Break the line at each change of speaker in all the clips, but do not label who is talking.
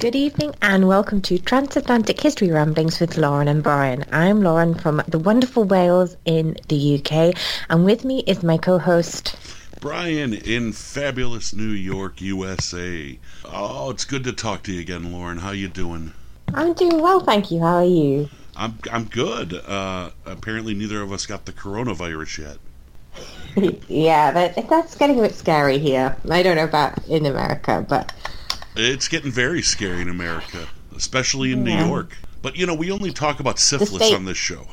Good evening and welcome to Transatlantic History Ramblings with Lauren and Brian. I'm Lauren from the wonderful Wales in the UK and with me is my co-host
Brian in fabulous New York, USA. Oh, it's good to talk to you again, Lauren. How you doing?
I'm doing well, thank you. How are you?
I'm I'm good. Uh, apparently, neither of us got the coronavirus
yet. yeah, that, that's getting a bit scary here. I don't know about in America, but
it's getting very scary in America, especially in yeah. New York. But you know, we only talk about syphilis on this show.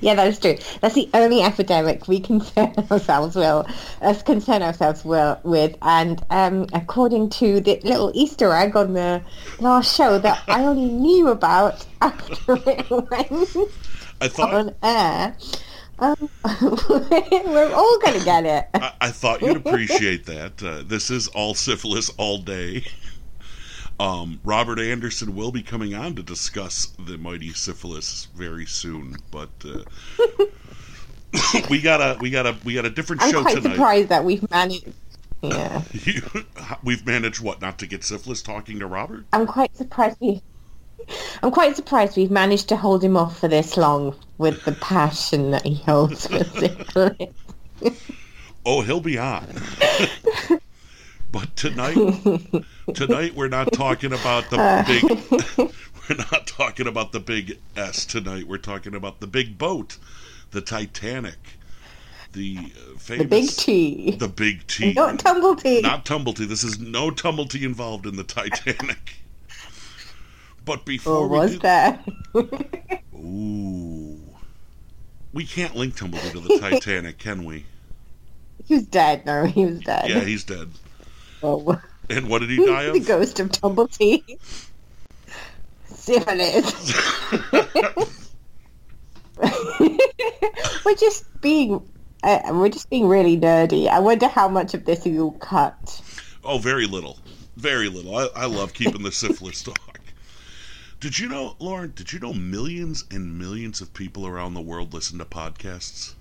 yeah, that is true. That's the only epidemic we concern ourselves with, us concern ourselves will, with. And um, according to the little Easter egg on the last show that I only knew about after it went I thought, on air, um, we're all going to get it.
I, I, thought you'd appreciate that. Uh, this is all syphilis all day. Um, Robert Anderson will be coming on to discuss the mighty syphilis very soon, but uh, we got a we got a we got a different show tonight.
I'm
show
quite
tonight.
Surprised that we've managed. Yeah,
we've managed what not to get syphilis talking to Robert.
I'm quite surprised we. I'm quite surprised we've managed to hold him off for this long with the passion that he holds for
oh, he'll be on. But tonight, tonight we're not talking about the uh. big. We're not talking about the big S tonight. We're talking about the big boat, the Titanic, the famous,
the big T,
the big T,
not tumble
not tumble. This is no Tumblety involved in the Titanic. but before
or was
do,
that?
ooh, we can't link tumble to the Titanic, can we?
He's was dead. No, he was dead.
Yeah, he's dead. Oh. And what did he die of?
the ghost of Tumblety. Syphilis. we're just being, uh, we're just being really nerdy. I wonder how much of this you'll cut.
Oh, very little, very little. I, I love keeping the syphilis talk. Did you know, Lauren? Did you know millions and millions of people around the world listen to podcasts?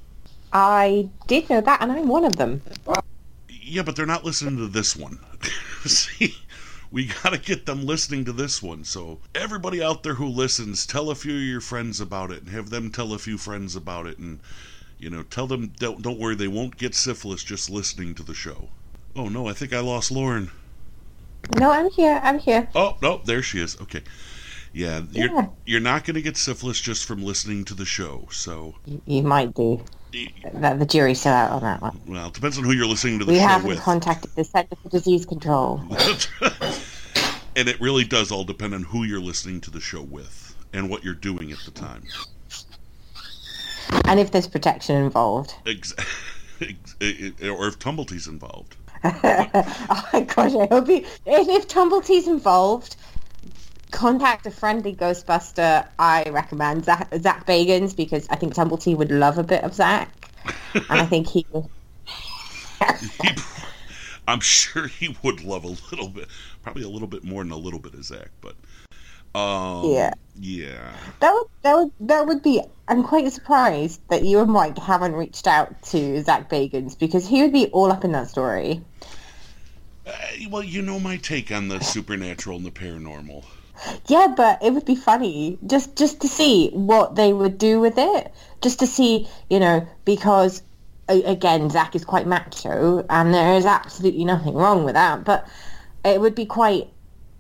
I did know that, and I'm one of them.
Yeah, but they're not listening to this one. See, we got to get them listening to this one. So, everybody out there who listens, tell a few of your friends about it and have them tell a few friends about it. And, you know, tell them, don't, don't worry, they won't get syphilis just listening to the show. Oh, no, I think I lost Lauren.
No, I'm here. I'm here.
Oh, no, there she is. Okay. Yeah, you're yeah. you're not going to get syphilis just from listening to the show. So
you, you might do. The, the jury's still out on that one.
Well, it depends on who you're listening to the
we
show
haven't
with.
contacted the Center for Disease Control.
and it really does all depend on who you're listening to the show with and what you're doing at the time.
And if there's protection involved.
Exactly. or if Tumblety's involved.
oh my gosh, I hope he, if, if Tumble involved, contact a friendly Ghostbuster. I recommend Zach, Zach Bagans because I think Tumblety would love a bit of Zach, and I think he.
I'm sure he would love a little bit, probably a little bit more than a little bit of Zach, but. Um,
yeah.
Yeah.
That would that would that would be. I'm quite surprised that you and Mike haven't reached out to Zach Bagans because he would be all up in that story.
Uh, well, you know my take on the supernatural and the paranormal.
Yeah, but it would be funny just just to see what they would do with it. Just to see, you know, because again, Zach is quite macho, and there is absolutely nothing wrong with that. But it would be quite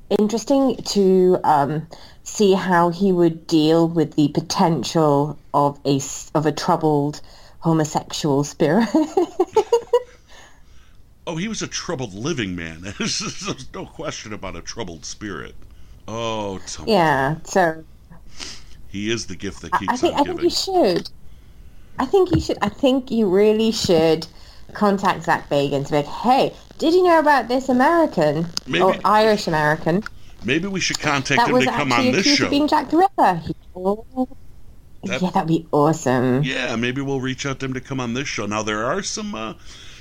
interesting to um, see how he would deal with the potential of a of a troubled homosexual spirit.
oh, he was a troubled living man. There's no question about a troubled spirit. Oh,
yeah. So
he is the gift that keeps
I think,
on
I think you should. I think you should. I think you really should contact Zach Bagans. Like, hey, did you know about this American maybe, or Irish American?
Maybe we should contact that him to come on this show.
Being Jack the Ripper. Oh, that, yeah, that'd be awesome.
Yeah, maybe we'll reach out to him to come on this show. Now there are some uh,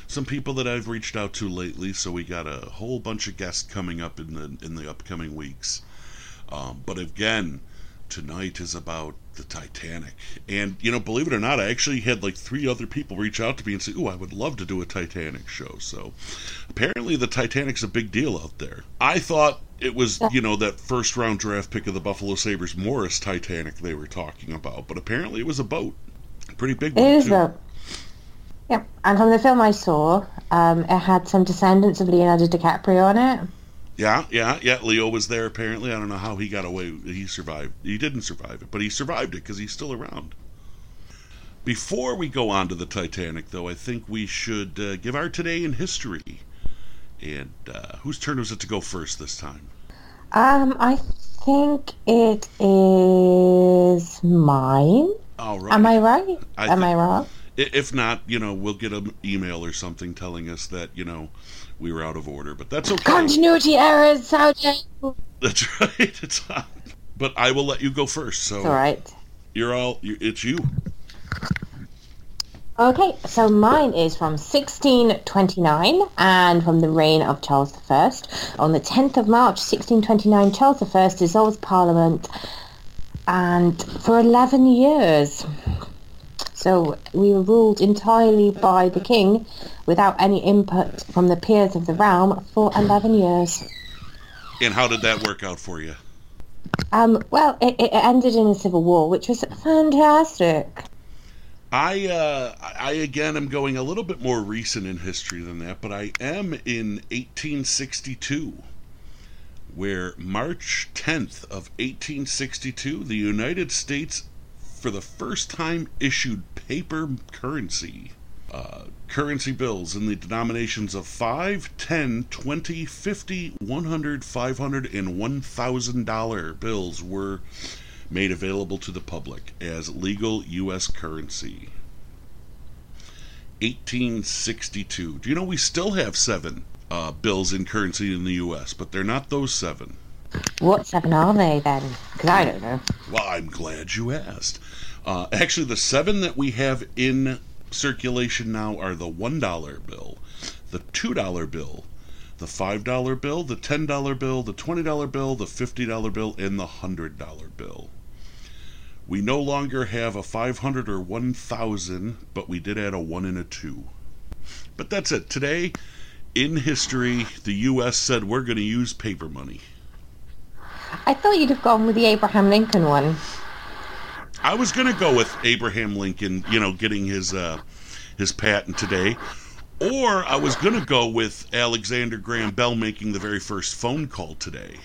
some people that I've reached out to lately, so we got a whole bunch of guests coming up in the in the upcoming weeks. Um, but again, tonight is about the Titanic. And, you know, believe it or not, I actually had like three other people reach out to me and say, Ooh, I would love to do a Titanic show. So apparently the Titanic's a big deal out there. I thought it was, you know, that first round draft pick of the Buffalo Sabres Morris Titanic they were talking about, but apparently it was a boat. A pretty big
It
one.
is
too.
though. Yep. And from the film I saw, um, it had some descendants of Leonardo DiCaprio on it.
Yeah, yeah, yeah. Leo was there apparently. I don't know how he got away. He survived. He didn't survive it, but he survived it because he's still around. Before we go on to the Titanic, though, I think we should uh, give our today in history. And uh, whose turn was it to go first this time?
Um, I think it is mine.
All right.
Am I right?
I
Am
thi-
I wrong?
If not, you know, we'll get an email or something telling us that you know we were out of order, but that's okay.
Continuity errors, Sergeant.
That's right. It's on. But I will let you go first. So
It's all right.
you're all. You, it's you.
Okay, so mine is from 1629 and from the reign of Charles I. On the 10th of March 1629, Charles I dissolves Parliament and for 11 years. So we were ruled entirely by the king without any input from the peers of the realm for 11 years.
And how did that work out for you?
Um, well, it, it ended in a civil war, which was fantastic.
I uh, I again am going a little bit more recent in history than that, but I am in 1862, where March 10th of 1862, the United States, for the first time, issued paper currency. Uh, currency bills in the denominations of 5, 10, 20, 50, 100, 500, and 1,000 dollar bills were made available to the public as legal U.S. currency. 1862. Do you know we still have seven uh, bills in currency in the U.S., but they're not those seven?
What seven are they then? Because I don't know.
Well, I'm glad you asked. Uh, actually, the seven that we have in circulation now are the $1 bill, the $2 bill, the $5 bill, the $10 bill, the $20 bill, the $50 bill, and the $100 bill. We no longer have a 500 or 1000, but we did add a 1 and a 2. But that's it. Today, in history, the U.S. said we're going to use paper money.
I thought you'd have gone with the Abraham Lincoln one.
I was going to go with Abraham Lincoln, you know, getting his uh, his patent today, or I was going to go with Alexander Graham Bell making the very first phone call today.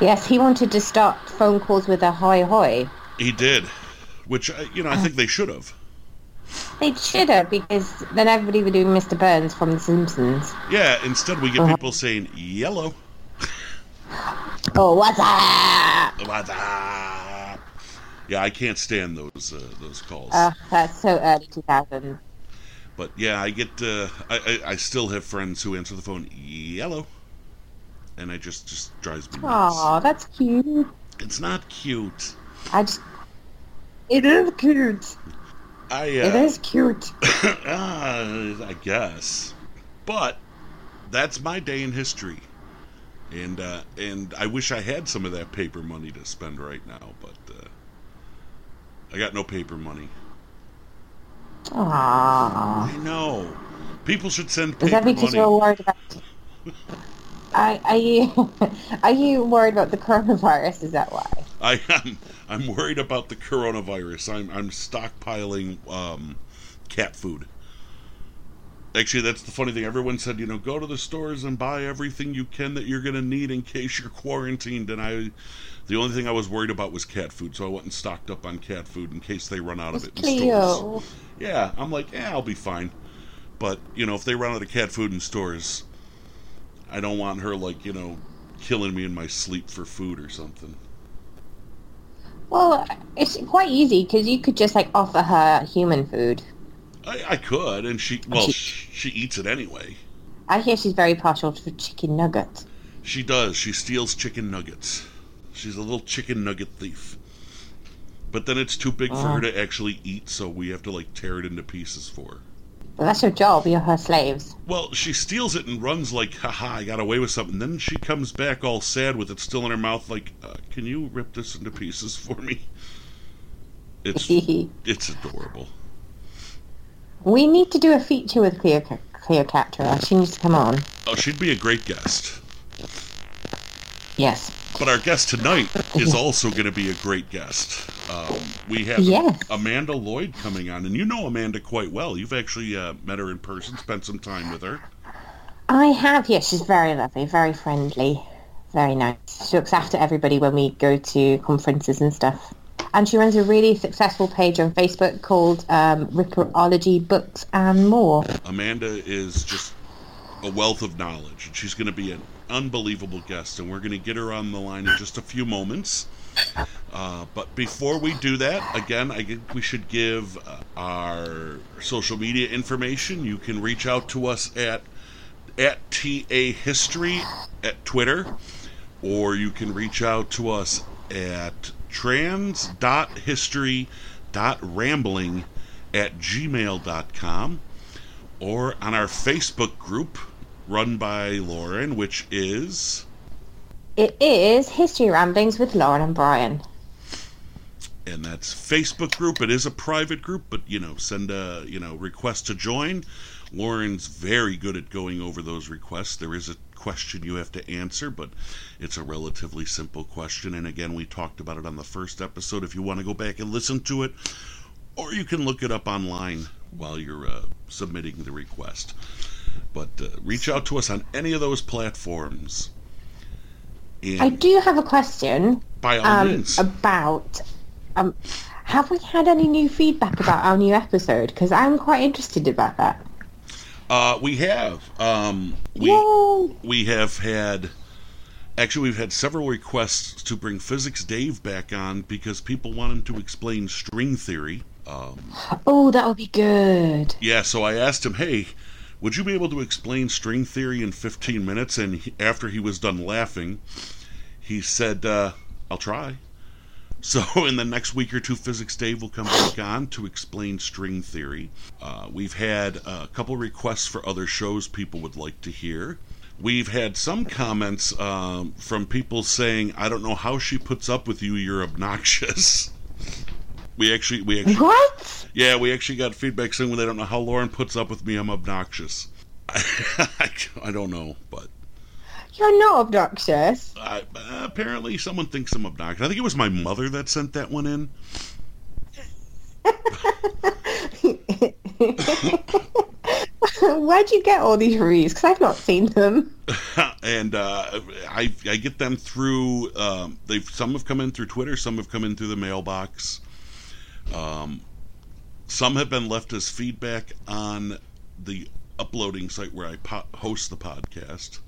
Yes, he wanted to start phone calls with a hoi hoi.
He did, which uh, you know I think they should have.
They should have, because then everybody would do Mr. Burns from The Simpsons.
Yeah, instead we get people saying yellow.
Oh, what's up?
What's up? Yeah, I can't stand those uh, those calls.
Uh, that's so early 2000s.
But yeah, I get uh, I, I I still have friends who answer the phone yellow, and it just just drives me nuts.
Aw, that's cute.
It's not cute.
I just... It is cute.
I
It
uh,
is cute.
uh, I guess, but that's my day in history, and uh, and I wish I had some of that paper money to spend right now, but uh, I got no paper money.
Aww.
I know. People should send
Is that because
money.
you're worried about... Are, are you are you worried about the coronavirus? Is that why?
I am. I'm worried about the coronavirus. I'm I'm stockpiling um, cat food. Actually, that's the funny thing. Everyone said, you know, go to the stores and buy everything you can that you're going to need in case you're quarantined. And I, the only thing I was worried about was cat food, so I went and stocked up on cat food in case they run out of it in stores. Yeah, I'm like, yeah, I'll be fine. But you know, if they run out of cat food in stores, I don't want her like you know killing me in my sleep for food or something.
Well, it's quite easy because you could just like offer her human food.
I, I could, and she well,
She-
she, eats it anyway.
I hear she's very partial to chicken nuggets.
She does. She steals chicken nuggets. She's a little chicken nugget thief. But then it's too big for her to actually eat, so we have to like tear it into pieces for her.
Well, that's your job. You're her slaves.
Well, she steals it and runs like, haha, I got away with something. Then she comes back all sad with it still in her mouth, like, uh, can you rip this into pieces for me? It's it's adorable.
We need to do a feature with Cleo, Cleopatra. She needs to come on.
Oh, she'd be a great guest.
Yes.
But our guest tonight is also going to be a great guest. Um, we have
Yes.
Amanda Lloyd coming on, and you know Amanda quite well. You've actually uh, met her in person, spent some time with her.
I have, yes. She's very lovely, very friendly, very nice. She looks after everybody when we go to conferences and stuff. And she runs a really successful page on Facebook called um, Ripperology Books and More.
Amanda is just a wealth of knowledge, and she's going to be an unbelievable guest, and we're going to get her on the line in just a few moments. Uh, but before we do that, again, I think we should give uh, our social media information. You can reach out to us at at TA History at Twitter, or you can reach out to us at trans.history.rambling at gmail.com or on our Facebook group run by Lauren, which is
It is History Ramblings with Lauren and Brian.
and that's Facebook group. It is a private group, but you know, send a you know request to join. Lauren's very good at going over those requests. There is a question you have to answer, but it's a relatively simple question. And again, we talked about it on the first episode. If you want to go back and listen to it, or you can look it up online while you're uh, submitting the request. But uh, reach out to us on any of those platforms. And
I do have a question
by all
um,
means,
about... Um, have we had any new feedback about our new episode? Because I'm quite interested about that.
Uh, we have. Um, we we have had actually we've had several requests to bring physics dave back on because people want him to explain string theory um,
Oh, that would be good.
yeah so i asked him hey would you be able to explain string theory in 15 minutes and he, after he was done laughing he said uh, i'll try so in the next week or two physics dave will come back on to explain string theory uh, we've had a couple requests for other shows people would like to hear We've had some comments um, from people saying, "I don't know how she puts up with you. You're obnoxious." We actually, we actually,
What?
yeah, we actually got feedback saying they don't know how Lauren puts up with me. I'm obnoxious. I don't know, but
You're not obnoxious.
I, apparently someone thinks I'm obnoxious. I think it was my mother that sent that one in.
Where'd you get all these reviews? Because I've not seen them.
and uh, I I get them through. Um, they've some have come in through Twitter, some have come in through the mailbox. Um, some have been left as feedback on the uploading site where I po- host the podcast.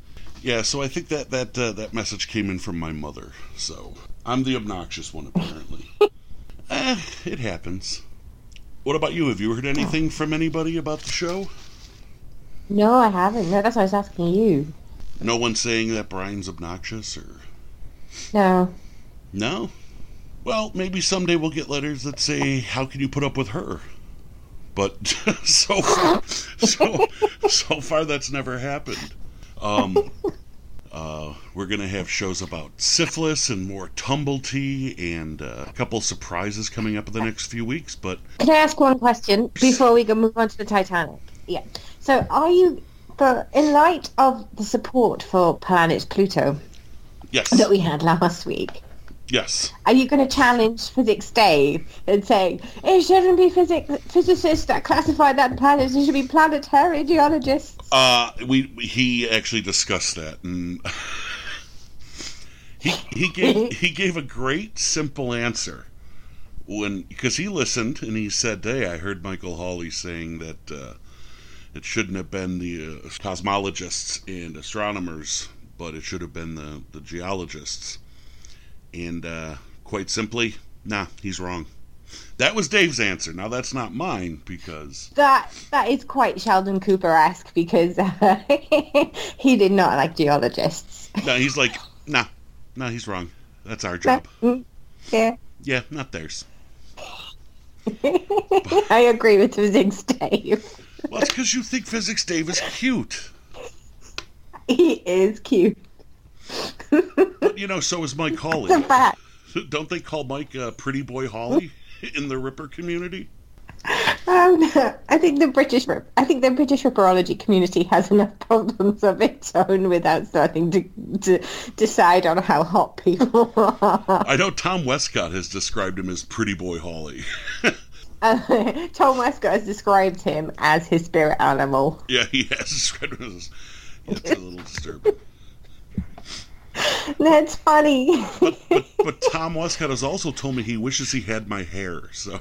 Yeah, so I think that that uh, that message came in from my mother. So I'm the obnoxious one, apparently. eh, it happens. What about you? Have you heard anything from anybody about the show?
No, I haven't. No, that's why I was asking you.
No one saying that Brian's obnoxious or
No.
No? Well, maybe someday we'll get letters that say, "How can you put up with her?" But so far, so so far that's never happened. Um, uh, we're gonna have shows about syphilis and more Tumblety and uh, a couple surprises coming up in the next few weeks. But
Can I ask one question before we go move on to the Titanic? Yeah. So, are you, for, in light of the support for planet Pluto
yes,
that we had last week,
yes,
are you going to challenge Physics Dave and say it shouldn't be physics physicists that classify that planet; it should be planetary geologists?
Uh, we he actually discussed that, and he he gave he gave a great simple answer when because he listened and he said, "Hey, I heard Michael Hawley saying that uh, it shouldn't have been the uh, cosmologists and astronomers, but it should have been the the geologists." And uh, quite simply, nah, he's wrong. That was Dave's answer. Now that's not mine because
That that is quite Sheldon Cooper-esque because uh, he did not like geologists.
no, he's like, nah, nah, he's wrong. That's our job.
Mm, Yeah,
Yeah, not theirs.
I agree with Physics Dave.
Well, it's because you think Physics Dave is cute.
He is cute.
But, you know, so is Mike
fact.
Don't they call Mike uh, Pretty Boy Hawley in the Ripper community?
Um, I think the British, I think the British ripperology community has enough problems of its own without starting to, to decide on how hot people are.
I know Tom Westcott has described him as Pretty Boy Hawley.
Uh, Tom Westcott has described him as his spirit animal.
yeah, he has described him as. Yeah, it's a little disturbing.
That's funny.
But, but, but Tom Westcott has also told me he wishes he had my hair. So,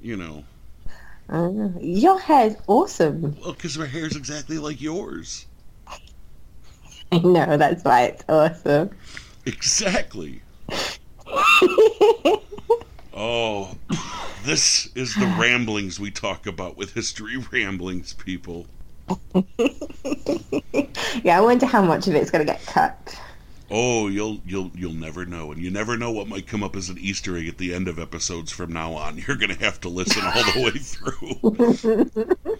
you know,
Uh, your hair's awesome.
well, because my hair is exactly like yours.
I know, that's why it's awesome.
Exactly. Oh, this is the ramblings we talk about with history ramblings, people.
Yeah, I wonder how much of it's going to get cut.
Oh, you'll you'll you'll never know, and you never know what might come up as an Easter egg at the end of episodes from now on. You're gonna have to listen all the way through.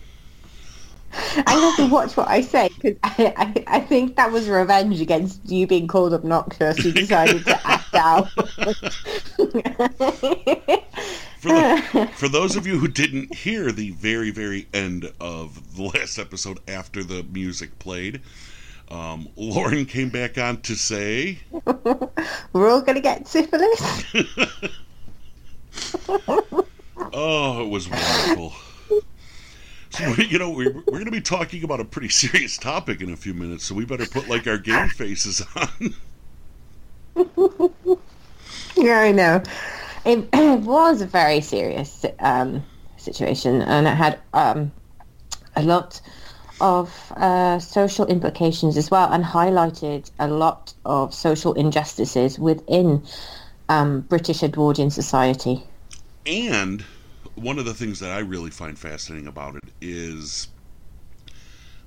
I have to watch what I say because I, I, I think that was revenge against you being called obnoxious. You decided to act.
For, the, for those of you who didn't hear the very very end of the last episode after the music played, um, Lauren came back on to say,
We're all going to get syphilis.
"Oh, it was wonderful." So you know we're, we're going to be talking about a pretty serious topic in a few minutes, so we better put like our game faces on.
Yeah, I know. It, it was a very serious um, situation, and it had um, a lot of uh, social implications as well, and highlighted a lot of social injustices within um, British Edwardian society.
And one of the things that I really find fascinating about it is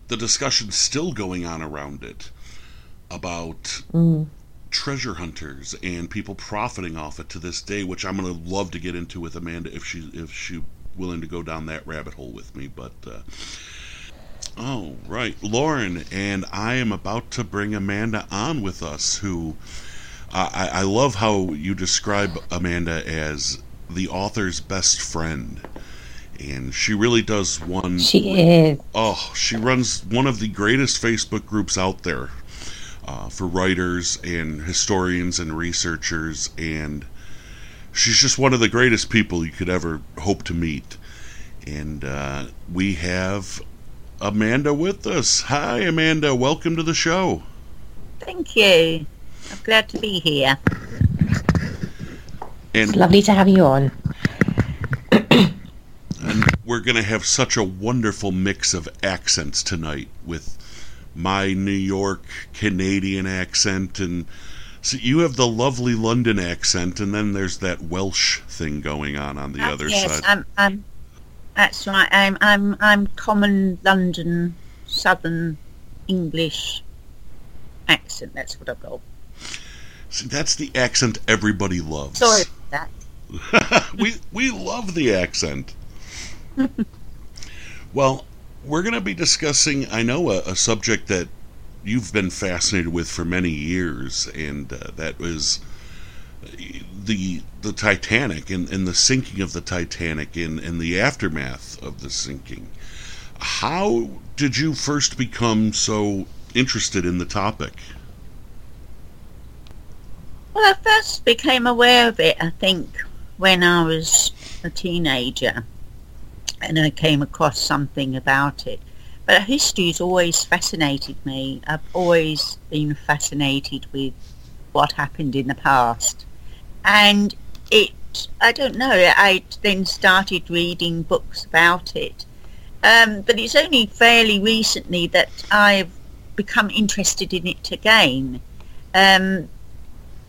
the discussion still going on around it about treasure hunters and people profiting off it to this day, which I'm going to love to get into with Amanda if she if she willing to go down that rabbit hole with me. But uh, oh right, Lauren and I am about to bring Amanda on with us. Who I, I love how you describe Amanda as the author's best friend. And she really does one
She is.
Oh, she runs one of the greatest Facebook groups out there uh, for writers and historians and researchers, and she's just one of the greatest people you could ever hope to meet. And uh, we have Amanda with us. Hi, Amanda. Welcome to the show.
Thank you. I'm glad to be here.
And
Lovely to have you on.
and we're going to have such a wonderful mix of accents tonight with my New York Canadian accent and so you have the lovely London accent and then there's that Welsh thing going on on the
Uh,
other
yes,
side.
I'm, I'm. That's right. I'm. I'm. I'm common London Southern English accent. That's what I've got.
See, that's the accent everybody loves.
Sorry that.
we we love the accent. well, we're going to be discussing, I know, a, a subject that you've been fascinated with for many years, and uh, that was the the Titanic and, and the sinking of the Titanic and, and the aftermath of the sinking. How did you first become so interested in the topic?
Well, I first became aware of it, I think, when I was a teenager, and I came across something about it. But history's always fascinated me. I've always been fascinated with what happened in the past, and it. I don't know. I then started reading books about it, um, but it's only fairly recently that I've become interested in it again. Um,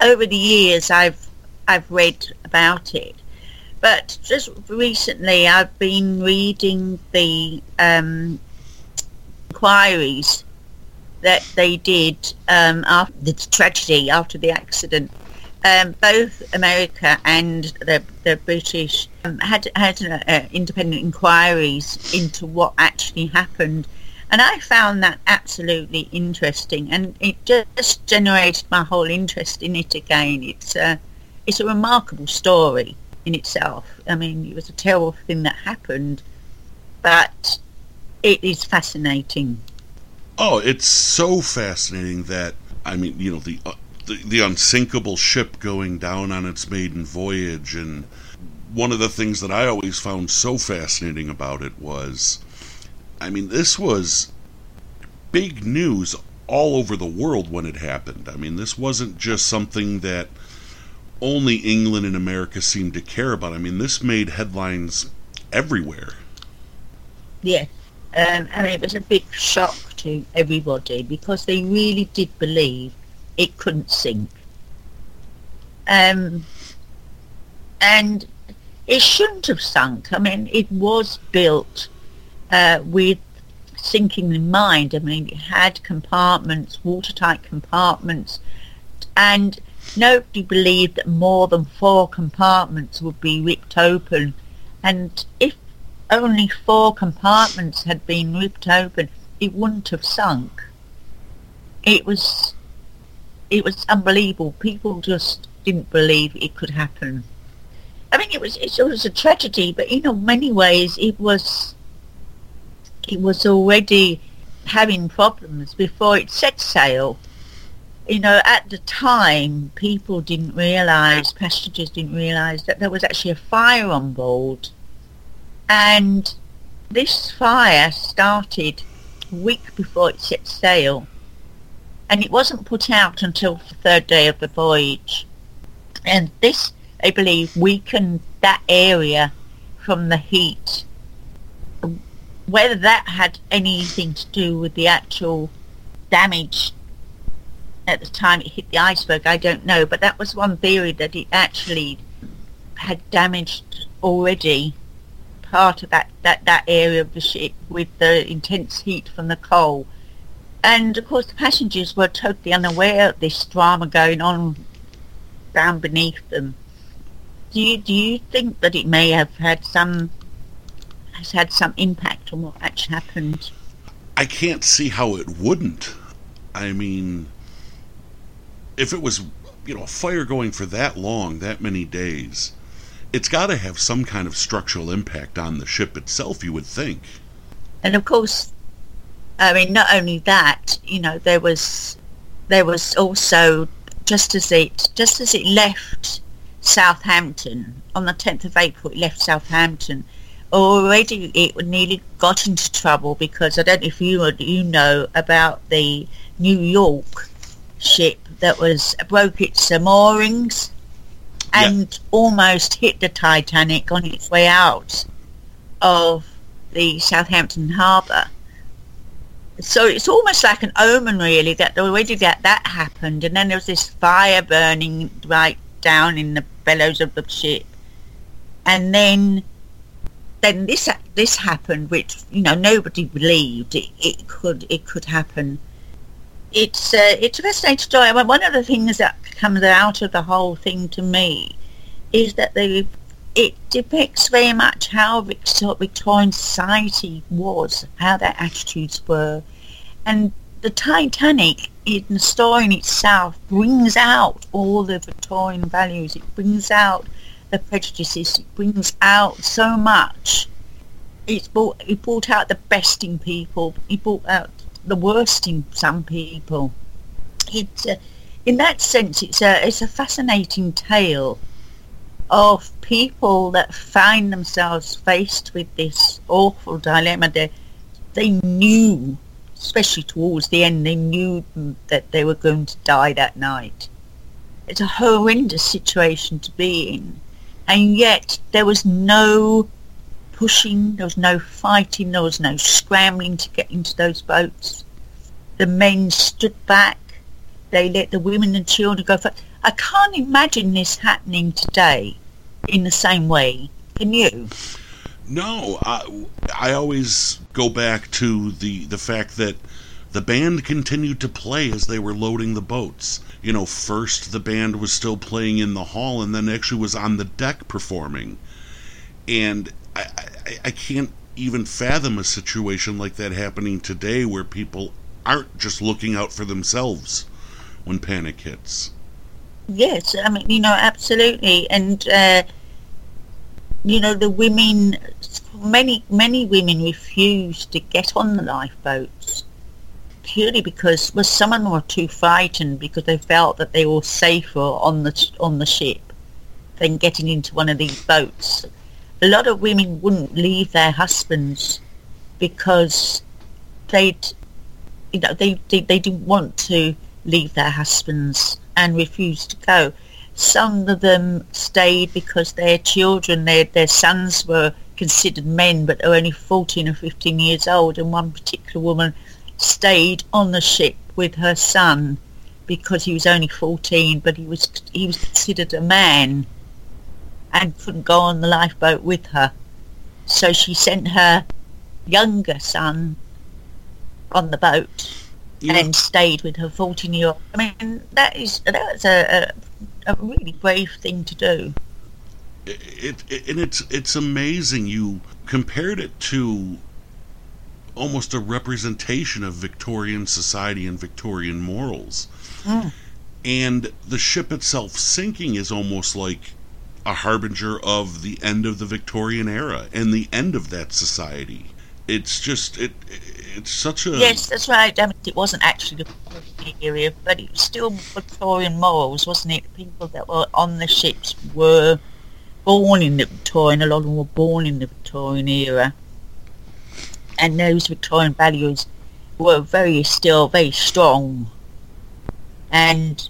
over the years I've I've read about it, but just recently I've been reading the um, inquiries that they did um, after the tragedy after the accident. Um, both America and the, the British um, had had uh, independent inquiries into what actually happened, and I found that absolutely interesting, and it just generated my whole interest in it again. It's a it's a remarkable story in itself. I mean, it was a terrible thing that happened, but it is fascinating.
Oh, it's so fascinating that I mean, you know, the uh, the, the unsinkable ship going down on its maiden voyage, and one of the things that I always found so fascinating about it was, I mean, this was big news all over the world when it happened. I mean, this wasn't just something that only England and America seemed to care about. I mean, this made headlines everywhere.
Yeah, um, and it was a big shock to everybody because they really did believe it couldn't sink. Um, and it shouldn't have sunk. I mean, it was built uh, with sinking in mind. I mean, it had compartments, watertight compartments, and nobody believed that more than four compartments would be ripped open. And if only four compartments had been ripped open, it wouldn't have sunk. It was it was unbelievable. People just didn't believe it could happen. I mean, it was it was a tragedy, but in many ways, it was it was already having problems before it set sail. You know, at the time, people didn't realise, passengers didn't realise that there was actually a fire on board, and this fire started a week before it set sail and it wasn't put out until the third day of the voyage. And this, I believe, weakened that area from the heat. Whether that had anything to do with the actual damage at the time it hit the iceberg, I don't know. But that was one theory that it actually had damaged already part of that, that, that area of the ship with the intense heat from the coal and of course, the passengers were totally unaware of this drama going on down beneath them. Do you do you think that it may have had some has had some impact on what actually happened?
I can't see how it wouldn't. I mean, if it was you know a fire going for that long, that many days, it's got to have some kind of structural impact on the ship itself. You would think.
And of course, I mean, not only that, you know, there was there was also just as it just as it left Southampton on the 10th of April, it left Southampton. Already, it nearly got into trouble because I don't know if you you know about the New York ship that was broke its moorings and yeah. almost hit the Titanic on its way out of the Southampton harbour. So it's almost like an omen really that already that that happened. And then there was this fire burning right down in the bellows of the ship. And then then this this happened which you know nobody believed it, it could it could happen it's uh, it's a fascinating story one of the things that comes out of the whole thing to me is that they it depicts very much how Victorian society was, how their attitudes were. And the Titanic, in the story in itself, brings out all the Victorian values. It brings out the prejudices. It brings out so much. It's brought, it brought out the best in people. It brought out the worst in some people. It's uh, in that sense, it's a it's a fascinating tale of people that find themselves faced with this awful dilemma. They, they knew, especially towards the end, they knew that they were going to die that night. It's a horrendous situation to be in. And yet there was no pushing, there was no fighting, there was no scrambling to get into those boats. The men stood back. They let the women and children go first. I can't imagine this happening today in the same way. Can you?
No, I, I always go back to the the fact that the band continued to play as they were loading the boats. You know, first the band was still playing in the hall and then actually was on the deck performing. And I, I, can't even fathom a situation like that happening today where people aren't just looking out for themselves when panic hits.
Yes, I mean, you know, absolutely. And, uh, you know, the women, many, many women refused to get on the lifeboats purely because, well, some of them were too frightened because they felt that they were safer on the, on the ship than getting into one of these boats. A lot of women wouldn't leave their husbands because they'd, you know, they, they, they didn't want to leave their husbands and refused to go. Some of them stayed because their children, their, their sons were considered men but are only 14 or 15 years old and one particular woman stayed on the ship with her son because he was only 14 but he was he was considered a man and couldn't go on the lifeboat with her so she sent her younger son on the boat
Yeah.
and stayed with her 14 year old. I mean, that is that's a, a, a really brave thing to do.
it, it and it's it's amazing you compared it to almost a representation of Victorian society and Victorian morals.
Mm.
And the ship itself sinking is almost like a harbinger of the end of the Victorian era and the end of that society. It's just it it's such a
Yes, that's right. I mean, it wasn't actually the Victorian era, but it was still Victorian morals, wasn't it? People that were on the ships were born in the Victorian. A lot of them were born in the Victorian era, and those Victorian values were very still very strong. And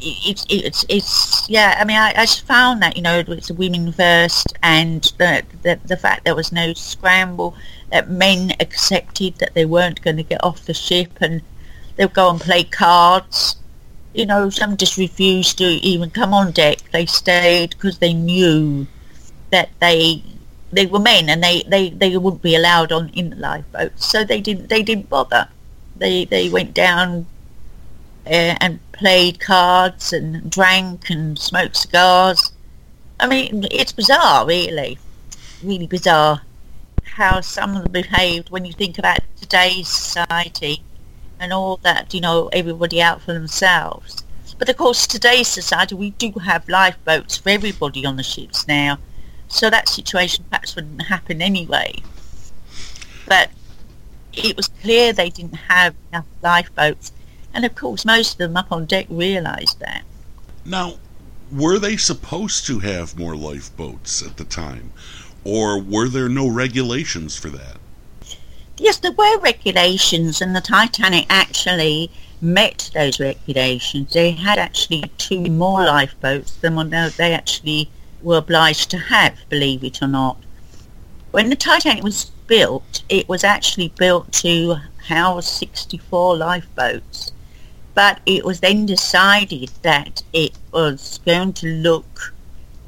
it's it's it's yeah. I mean, I, I just found that you know it's women first, and the, the the fact there was no scramble, that men accepted that they weren't going to get off the ship, and they would go and play cards. You know, some just refused to even come on deck. They stayed because they knew that they they were men and they, they, they wouldn't be allowed on in the lifeboat. So they didn't they didn't bother. They they went down uh, and played cards and drank and smoked cigars. I mean, it's bizarre, really, really bizarre how some of them behaved when you think about today's society and all that. You know, everybody out for themselves. But of course, today's society, we do have lifeboats for everybody on the ships now, so that situation perhaps wouldn't happen anyway. But it was clear they didn't have enough lifeboats and of course, most of them up on deck realised that.
Now, were they supposed to have more lifeboats at the time? Or were there no regulations for that?
Yes, there were regulations, and the Titanic actually met those regulations. They had actually two more lifeboats than what they actually were obliged to have, believe it or not. When the Titanic was built, it was actually built to house 64 lifeboats. But it was then decided that it was going to look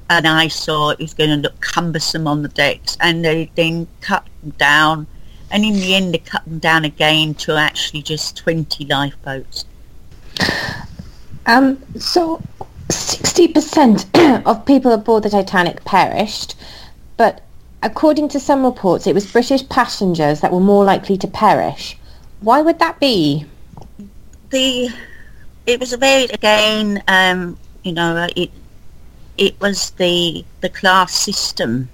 and I saw it was going to look cumbersome on the decks, and they then cut them down. And in the end, they cut them down again to actually just 20 lifeboats.
Um, so 60% of people aboard the Titanic perished, but according to some reports, it was British passengers that were more likely to perish. Why would that be?
The it was a very again, um, you know, it it was the the class system,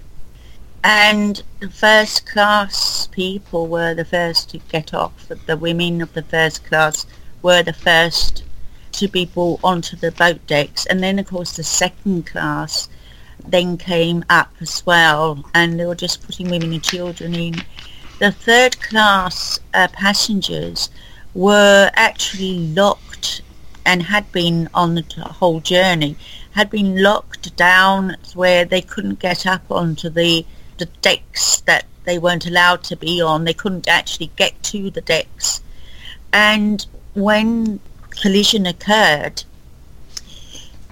and the first class people were the first to get off. The, the women of the first class were the first to be brought onto the boat decks, and then of course the second class then came up as well, and they were just putting women and children in. The third class uh, passengers were actually locked and had been on the whole journey, had been locked down where they couldn't get up onto the, the decks that they weren't allowed to be on. They couldn't actually get to the decks. And when collision occurred,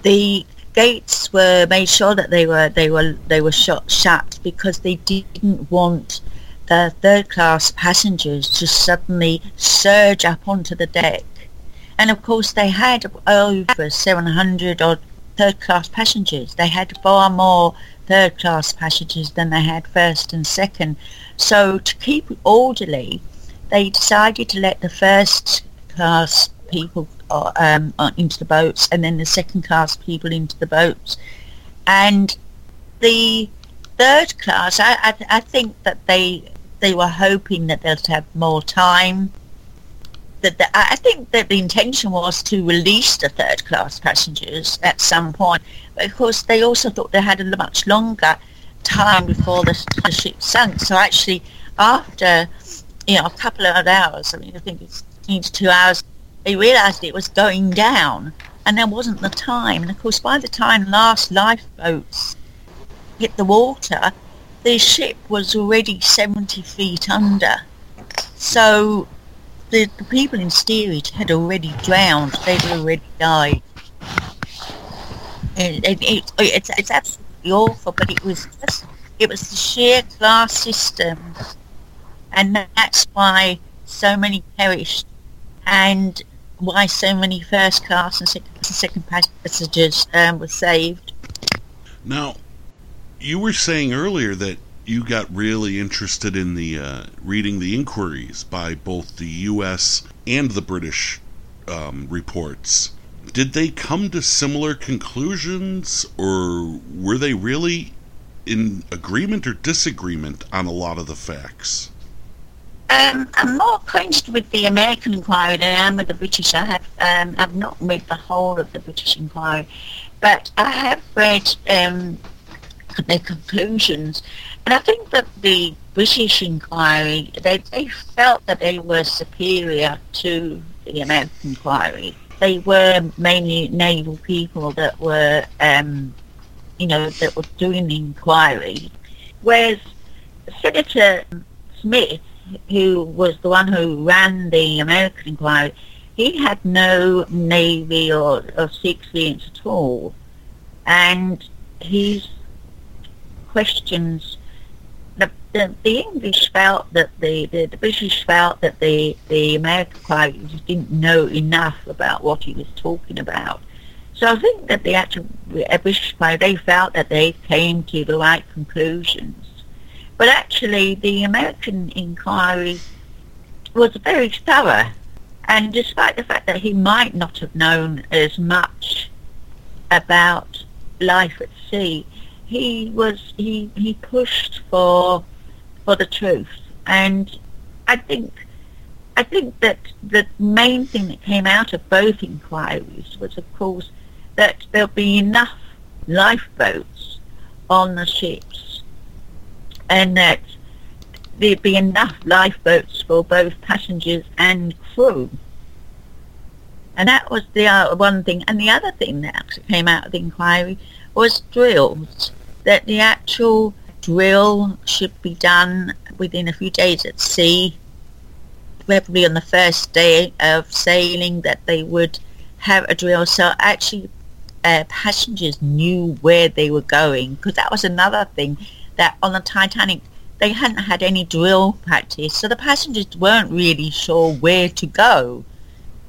the gates were made sure that they were they were they were shut shut because they didn't want the third class passengers to suddenly surge up onto the deck. And of course, they had over 700 odd third class passengers. They had far more third class passengers than they had first and second. So to keep orderly, they decided to let the first class people uh, um, into the boats and then the second class people into the boats. And the third class, I, I, I think that they they were hoping that they'd have more time. That the, I think that the intention was to release the third class passengers at some point, but of course they also thought they had a much longer time before the, the ship sank. So actually, after you know a couple of hours, I mean I think it's needs two hours, they realised it was going down, and there wasn't the time. And of course, by the time last lifeboats hit the water, the ship was already 70 feet under. So the, the people in steerage had already drowned. They'd already died. It, it, it, it's, it's absolutely awful, but it was just, it was the sheer class system. And that's why so many perished and why so many first class and second, second passengers um, were saved.
Now, you were saying earlier that you got really interested in the uh, reading the inquiries by both the U.S. and the British um, reports. Did they come to similar conclusions, or were they really in agreement or disagreement on a lot of the facts?
Um, I'm more acquainted with the American inquiry than I am with the British. I have um, I've not read the whole of the British inquiry, but I have read um, their conclusions. And I think that the British inquiry, they, they felt that they were superior to the American inquiry. They were mainly naval people that were, um, you know, that were doing the inquiry. Whereas Senator Smith, who was the one who ran the American inquiry, he had no navy or, or sea experience at all. And his questions. The, the, the English felt that the, the, the, British felt that the, the American just didn't know enough about what he was talking about. So I think that the actual uh, British pilot, they felt that they came to the right conclusions. But actually the American inquiry was very thorough. And despite the fact that he might not have known as much about life at sea, he was he he pushed for for the truth, and I think I think that the main thing that came out of both inquiries was, of course, that there'll be enough lifeboats on the ships, and that there'd be enough lifeboats for both passengers and crew. And that was the uh, one thing. And the other thing that actually came out of the inquiry was drills. That the actual drill should be done within a few days at sea, probably on the first day of sailing that they would have a drill. So actually uh, passengers knew where they were going because that was another thing that on the Titanic they hadn't had any drill practice so the passengers weren't really sure where to go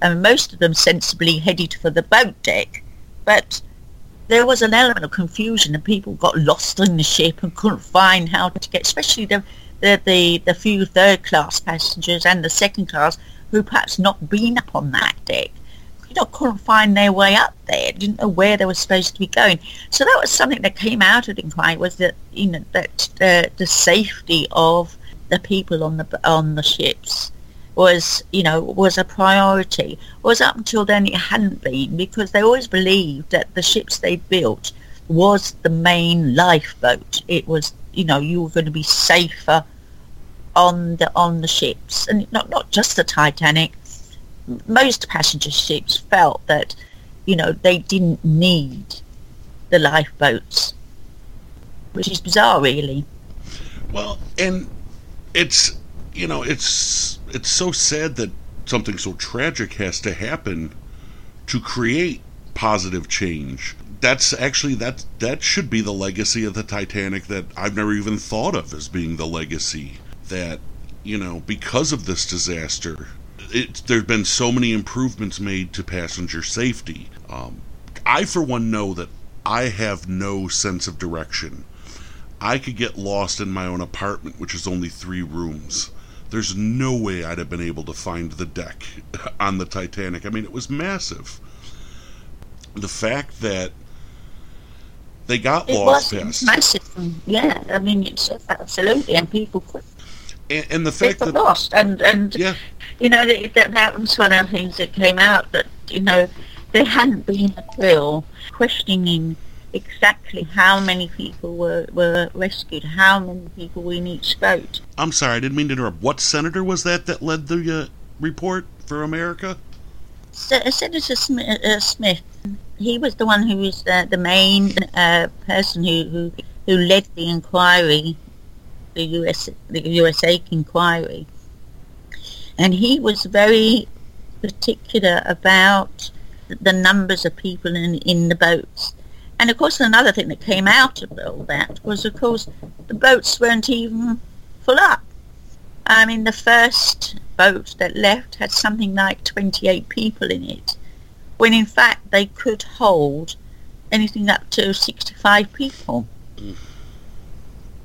and most of them sensibly headed for the boat deck but there was an element of confusion and people got lost in the ship and couldn't find how to get, especially the, the, the, the few third class passengers and the second class who perhaps not been up on that deck. You know, couldn't find their way up there, didn't know where they were supposed to be going. So that was something that came out of the inquiry was that, you know, that uh, the safety of the people on the on the ships was, you know, was a priority. Was up until then it hadn't been because they always believed that the ships they built was the main lifeboat. It was, you know, you were going to be safer on the on the ships, and not not just the Titanic. Most passenger ships felt that, you know, they didn't need the lifeboats, which is bizarre, really.
Well, and it's you know, it's it's so sad that something so tragic has to happen to create positive change. That's actually that that should be the legacy of the Titanic that I've never even thought of as being the legacy that, you know, because of this disaster, it, there's been so many improvements made to passenger safety. Um, I, for one, know that I have no sense of direction. I could get lost in my own apartment, which is only three rooms. There's no way I'd have been able to find the deck on the Titanic. I mean, it was massive. The fact that they got
It
lost
was massive. Yeah, I mean, it's absolutely, and people could
and, and the fact
people
that
lost, and and
yeah,
you know that, that that was one of the things that came out that you know there hadn't been a drill questioning exactly how many people were were rescued, how many people were in each boat.
I'm sorry, I didn't mean to interrupt. What senator was that that led the uh, report for America?
Uh, Senator Smith, uh, Smith, he was the one who was uh, the main uh, person who, who who led the inquiry, the US the USA inquiry, and he was very particular about the numbers of people in in the boats. And of course, another thing that came out of all that was, of course, the boats weren't even full up. I mean, the first boat that left had something like 28 people in it, when in fact they could hold anything up to 65 people.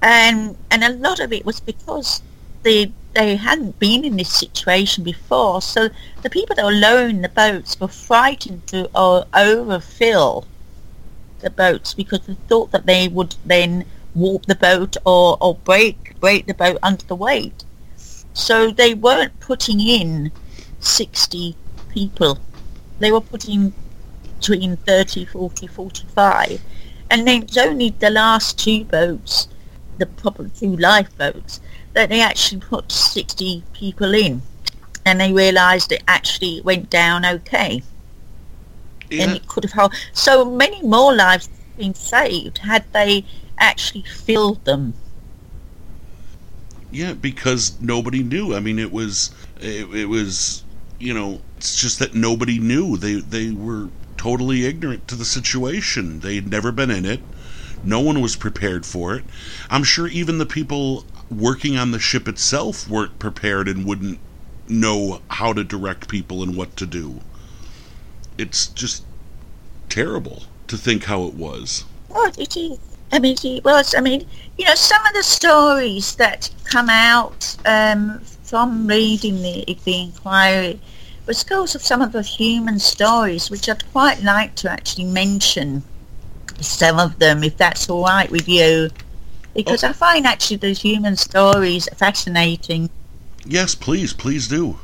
And and a lot of it was because they they hadn't been in this situation before, so the people that were lowering the boats were frightened to uh, overfill the boats because they thought that they would then warp the boat or, or break break the boat under the weight. So they weren't putting in 60 people. They were putting between 30, 40, 45. And then it's only the last two boats, the proper two lifeboats, that they actually put 60 people in. And they realised it actually went down okay. And it could have held so many more lives been saved had they actually filled them.
yeah, because nobody knew. I mean, it was it, it was you know, it's just that nobody knew. They they were totally ignorant to the situation. They had never been in it. No one was prepared for it. I'm sure even the people working on the ship itself weren't prepared and wouldn't know how to direct people and what to do. It's just terrible to think how it was.
Oh, it is. I mean, it was. I mean, you know, some of the stories that come out um, from reading the, the inquiry was because of some of the human stories, which I'd quite like to actually mention some of them, if that's all right with you, because I find actually those human stories fascinating.
Yes, please, please do.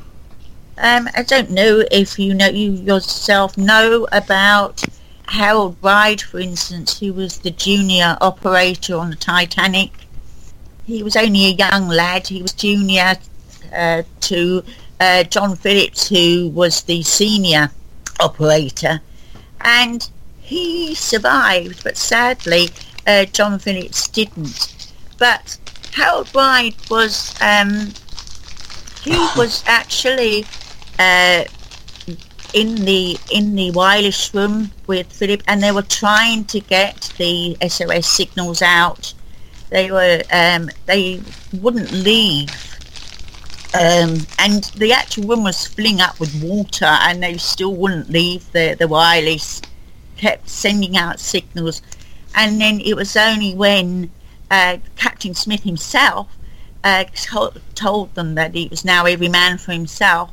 Um, I don't know if you know you yourself know about Harold Bride, for instance, who was the junior operator on the Titanic. He was only a young lad. He was junior uh, to uh, John Phillips, who was the senior operator, and he survived. But sadly, uh, John Phillips didn't. But Harold Bride was um, he was actually uh, in the in the wireless room with Philip, and they were trying to get the SOS signals out. They were um, they wouldn't leave, um, and the actual room was filling up with water, and they still wouldn't leave the the wireless. Kept sending out signals, and then it was only when uh, Captain Smith himself uh, told, them that it was now every man for himself,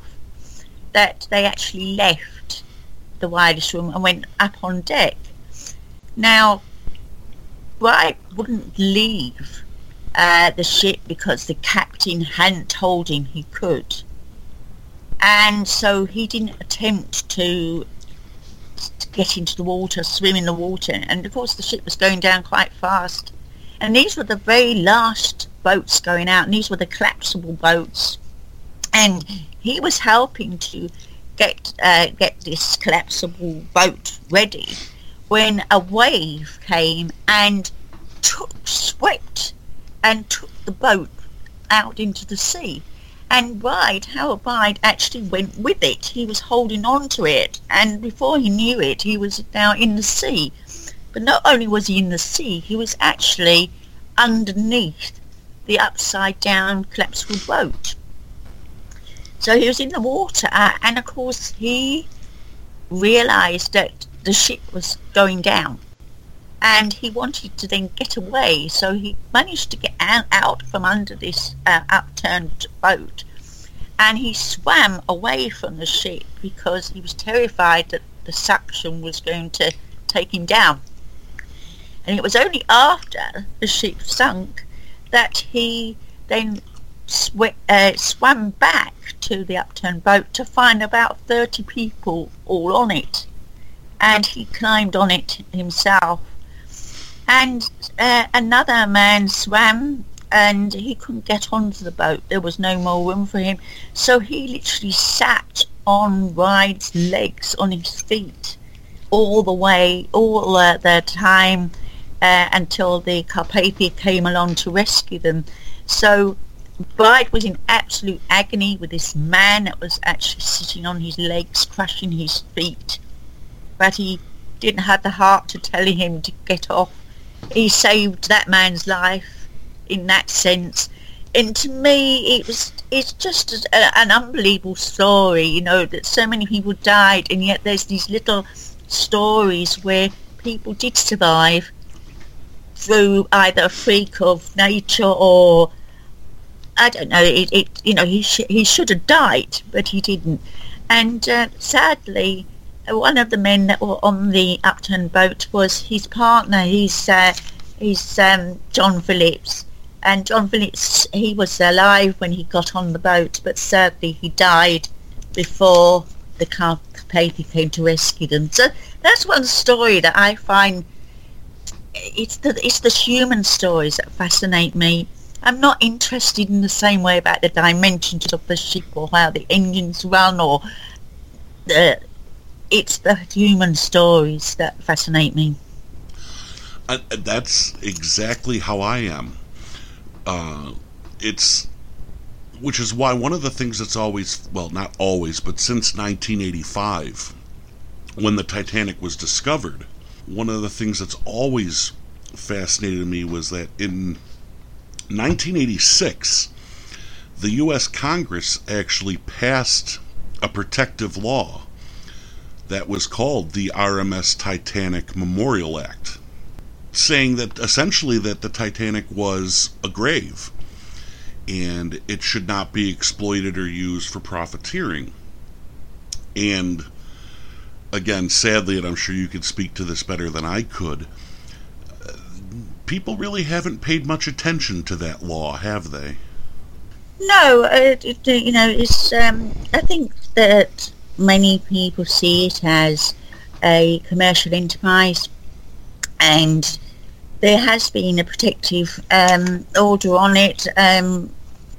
that they actually left the wireless room and went up on deck. Now, Bride wouldn't leave uh, the ship because the captain hadn't told him he could. And so he didn't attempt to, to get into the water, swim in the water. And of course the ship was going down quite fast. And these were the very last boats going out, and these were the collapsible boats. And he was helping to get uh, get this collapsible boat ready when a wave came and took swept and took the boat out into the sea. And Bride, Harold Bride, actually went with it. He was holding on to it, and before he knew it, he was now in the sea. But not only was he in the sea, he was actually underneath the upside down collapsible boat. So he was in the water, uh, and of course he realised that the ship was going down, and he wanted to then get away. So he managed to get out from under this uh, upturned boat, and he swam away from the ship because he was terrified that the suction was going to take him down. And it was only after the ship sunk that he then sw- uh, swam back to the upturned boat to find about 30 people all on it. And he climbed on it himself. And uh, another man swam and he couldn't get onto the boat. There was no more room for him. So he literally sat on Bride's legs, on his feet, all the way, all uh, the time uh, until the Carpathia came along to rescue them. So Bride was in absolute agony with this man that was actually sitting on his legs, crushing his feet. But he didn't have the heart to tell him to get off. He saved that man's life in that sense. And to me, it was it's just a, uh, an unbelievable story, you know, that so many people died, and yet there's these little stories where people did survive through either a freak of nature or I don't know. It, it you know he sh- he should have died, but he didn't. And uh, sadly, one of the men that were on the upturned boat was his partner. He's uh, he's um, John Phillips, and John Phillips he was alive when he got on the boat, but sadly he died before the Carpathia came to rescue them. So that's one story that I find it's the it's the human stories that fascinate me. I'm not interested in the same way about the dimensions of the ship or how the engines run or the it's the human stories that fascinate me.
That's exactly how I am. Uh, it's which is why one of the things that's always well not always but since 1985 when the Titanic was discovered one of the things that's always fascinated me was that in 1986, the U.S. Congress actually passed a protective law that was called the RMS Titanic Memorial Act, saying that essentially that the Titanic was a grave and it should not be exploited or used for profiteering. And again, sadly, and I'm sure you could speak to this better than I could, people really haven't paid much attention to that law, have they?
No, uh, you know, it's. Um, I think that many people see it as a commercial enterprise, and there has been a protective um, order on it. Um,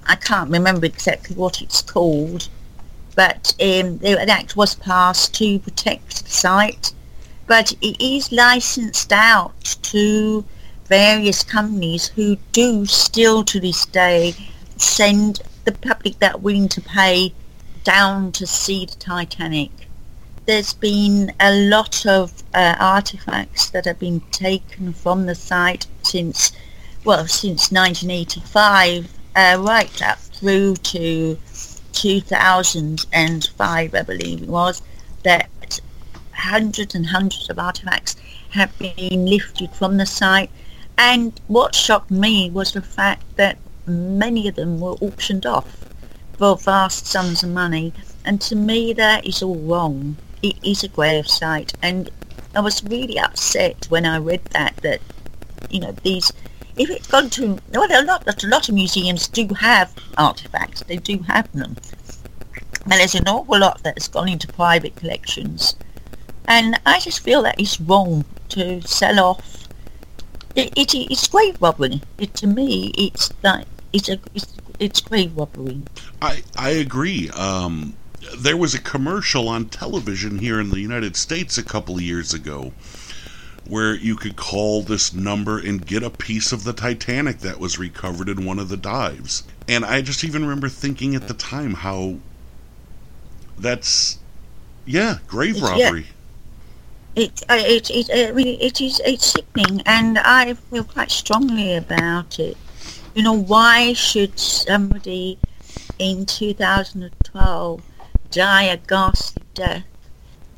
I can't remember exactly what it's called, but um, an act was passed to protect the site, but it is licensed out to various companies who do still to this day send the public that willing to pay down to see the Titanic. There's been a lot of uh, artifacts that have been taken from the site since, well, since 1985, uh, right up through to 2005, I believe it was, that hundreds and hundreds of artifacts have been lifted from the site and what shocked me was the fact that many of them were auctioned off for vast sums of money. And to me, that is all wrong. It is a grave site. And I was really upset when I read that, that, you know, these, if it's gone to, well, a lot, a lot of museums do have artifacts. They do have them. And there's an awful lot that's gone into private collections. And I just feel that it's wrong to sell off it, it, it's grave robbery. It, to me, it's like it's a it's, it's grave robbery.
I I agree. Um, there was a commercial on television here in the United States a couple of years ago where you could call this number and get a piece of the Titanic that was recovered in one of the dives. And I just even remember thinking at the time how that's yeah, grave robbery. Yeah
it, uh, it, it, uh, it is it's sickening, and I feel quite strongly about it. You know, why should somebody in 2012 die a ghastly death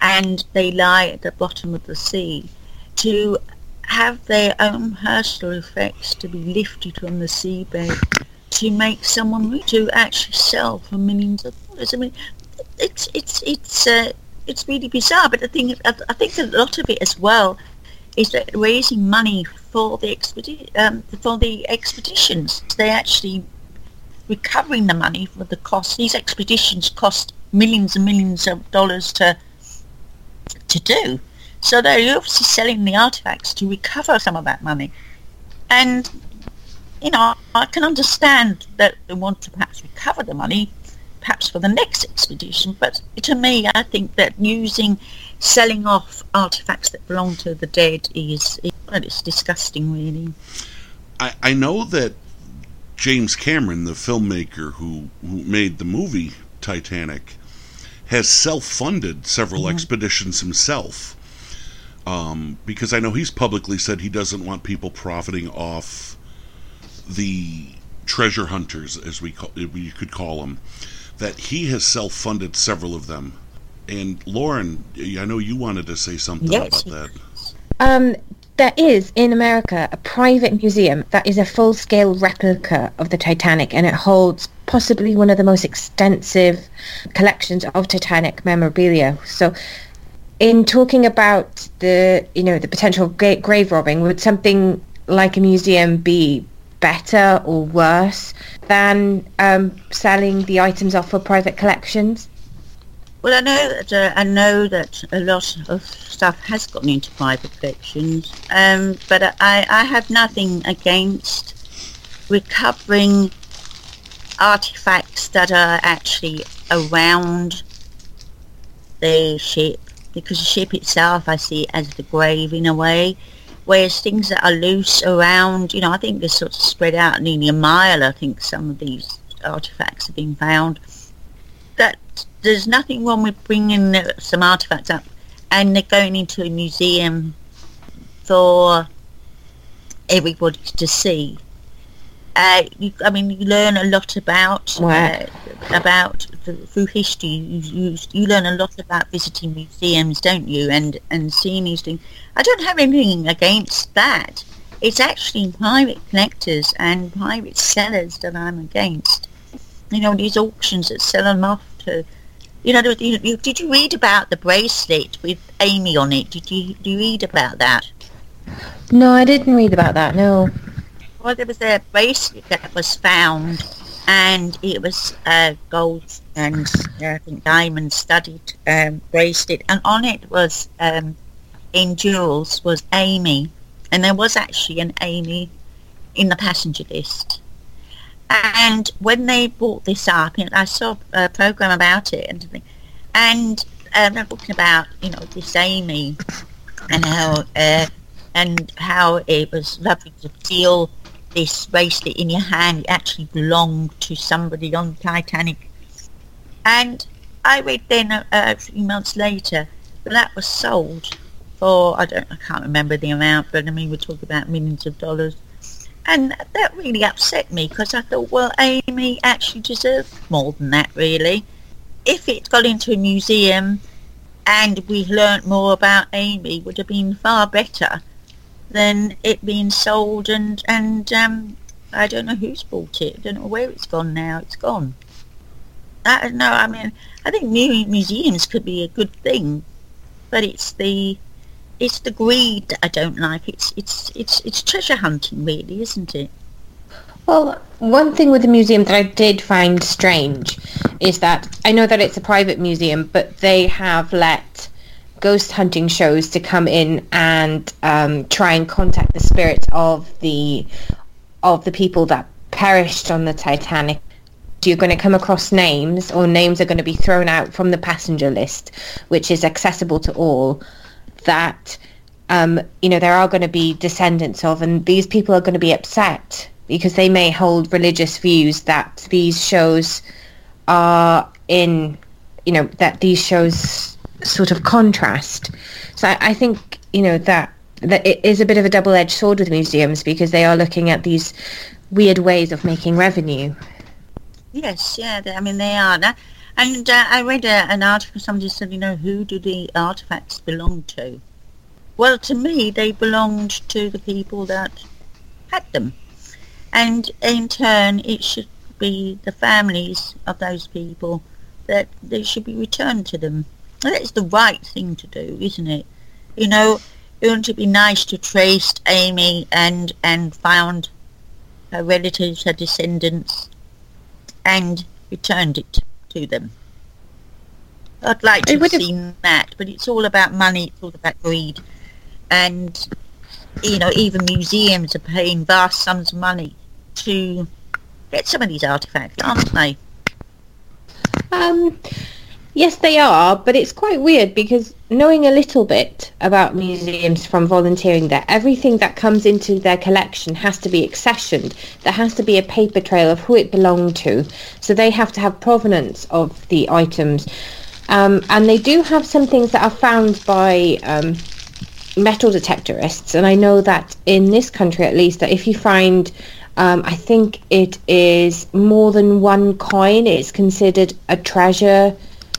and they lie at the bottom of the sea to have their own personal effects to be lifted from the seabed to make someone to actually sell for millions of dollars. I mean, it's it's it's uh, it's really bizarre. But I, I think a lot of it as well is that raising money for the expedi- um, for the expeditions—they're actually recovering the money for the cost. These expeditions cost millions and millions of dollars to to do. So they're obviously selling the artifacts to recover some of that money. And you know, I can understand that they want to perhaps recover the money, perhaps for the next expedition. But to me, I think that using selling off artifacts that belong to the dead is, well, it's disgusting, really.
I, I know that James Cameron, the filmmaker who, who made the movie Titanic, has self-funded several mm-hmm. expeditions himself. Um, because I know he's publicly said he doesn't want people profiting off the treasure hunters, as we call, you could call them, that he has self-funded several of them. And Lauren, I know you wanted to say something yes. about that.
Um, there is in America a private museum that is a full-scale replica of the Titanic, and it holds possibly one of the most extensive collections of Titanic memorabilia. So, in talking about the you know the potential grave robbing, would something like a museum be better or worse than um, selling the items off for private collections?
Well, I know that uh, I know that a lot of stuff has gone into private collections, um, but I, I have nothing against recovering artifacts that are actually around the ship, because the ship itself I see as the grave in a way, whereas things that are loose around, you know, I think they're sort of spread out nearly a mile. I think some of these artifacts have been found. That there's nothing wrong with bringing some artifacts up and they're going into a museum for everybody to see. Uh, you, I mean, you learn a lot about uh, about through history. You, you, you learn a lot about visiting museums, don't you? And and seeing these things. I don't have anything against that. It's actually private collectors and private sellers that I'm against. You know, these auctions that sell them off to. You know, you, you, did you read about the bracelet with Amy on it? Did you, did you read about that?
No, I didn't read about that. No.
Well, there was a bracelet that was found, and it was a gold and uh, I think diamond studded um, bracelet, and on it was um, in jewels was Amy, and there was actually an Amy in the passenger list. And when they brought this up, you know, I saw a program about it and and um, they're talking about you know this Amy and how uh, and how it was lovely to feel this bracelet in your hand actually belonged to somebody on Titanic. And I read then a, a few months later that that was sold for I don't I can't remember the amount, but I mean we're talking about millions of dollars. And that really upset me because I thought, well, Amy actually deserved more than that, really. If it got into a museum and we learnt more about Amy, would have been far better than it being sold and and um, I don't know who's bought it. I don't know where it's gone now. It's gone. I know. I mean, I think new museums could be a good thing, but it's the it's the greed that I don't like. It's it's it's it's treasure hunting, really, isn't it?
Well, one thing with the museum that I did find strange is that I know that it's a private museum, but they have let ghost hunting shows to come in and um, try and contact the spirits of the of the people that perished on the Titanic. You're going to come across names, or names are going to be thrown out from the passenger list, which is accessible to all. That um, you know there are going to be descendants of, and these people are going to be upset because they may hold religious views that these shows are in, you know, that these shows sort of contrast. So I, I think you know that that it is a bit of a double-edged sword with museums because they are looking at these weird ways of making revenue.
Yes, yeah, they, I mean they are. That, and uh, I read a, an article. Somebody said, you know, who do the artifacts belong to? Well, to me, they belonged to the people that had them, and in turn, it should be the families of those people that they should be returned to them. That's the right thing to do, isn't it? You know, wouldn't it be nice to trace Amy and and found her relatives, her descendants, and returned it to them? I'd like to have- seen that, but it's all about money. It's all about greed, and you know, even museums are paying vast sums of money to get some of these artifacts, aren't they?
Um, yes, they are, but it's quite weird because knowing a little bit about museums from volunteering there, everything that comes into their collection has to be accessioned. There has to be a paper trail of who it belonged to, so they have to have provenance of the items. Um, and they do have some things that are found by um, metal detectorists, and I know that in this country at least, that if you find, um, I think it is more than one coin, it's considered a treasure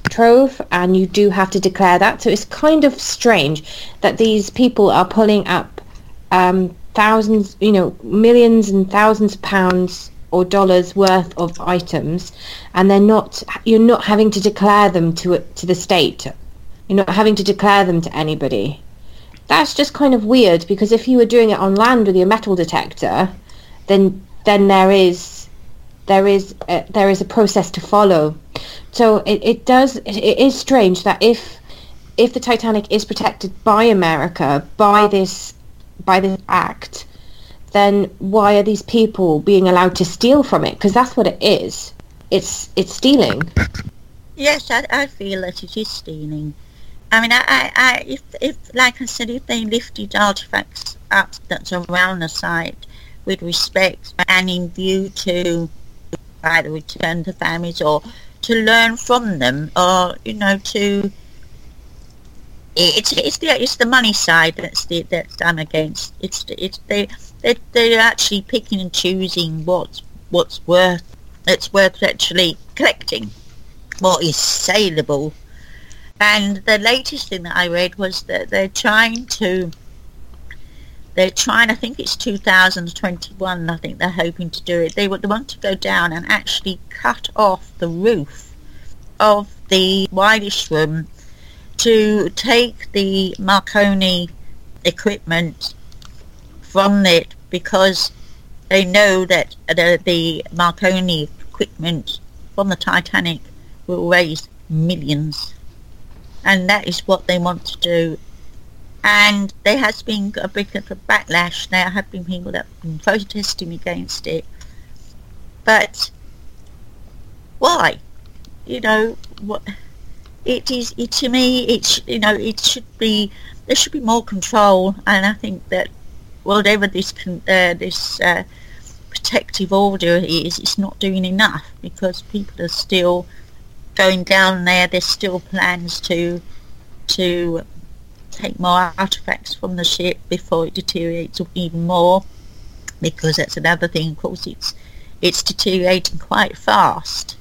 trove, and you do have to declare that. So it's kind of strange that these people are pulling up um, thousands, you know, millions and thousands of pounds or dollars worth of items, and they're not. You're not having to declare them to to the state. You're not having to declare them to anybody that's just kind of weird because if you were doing it on land with your metal detector, then then there is there is a, there is a process to follow. So it, it does it, it is strange that if if the Titanic is protected by America by this by this act, then why are these people being allowed to steal from it? Because that's what it is. It's it's stealing.
Yes, I, I feel that it is stealing. I mean, I, I, I, if, if, like I said, if they lifted artifacts up that's around the site with respect and in view to either return to families or to learn from them, or you know, to it's it's the it's the money side that's the that's done against. It's it's they they they're actually picking and choosing what's what's worth it's worth actually collecting, what is saleable. And the latest thing that I read was that they're trying to they're trying I think it's 2021 I think they're hoping to do it. They, want to go down and actually cut off the roof of the wireless room to take the Marconi equipment from it because they know that the, the Marconi equipment from the Titanic will raise millions. And that is what they want to do and there has been a bit of a backlash. There have been people that have been protesting against it. But why? You know what it is it to me it's you know it should be there should be more control. And i think that whatever this con- uh, this uh, protective order is it's not doing enough because people are still going down there. There's still plans to to take more artifacts from the ship before it deteriorates even more because that's another thing of course it's it's deteriorating quite fast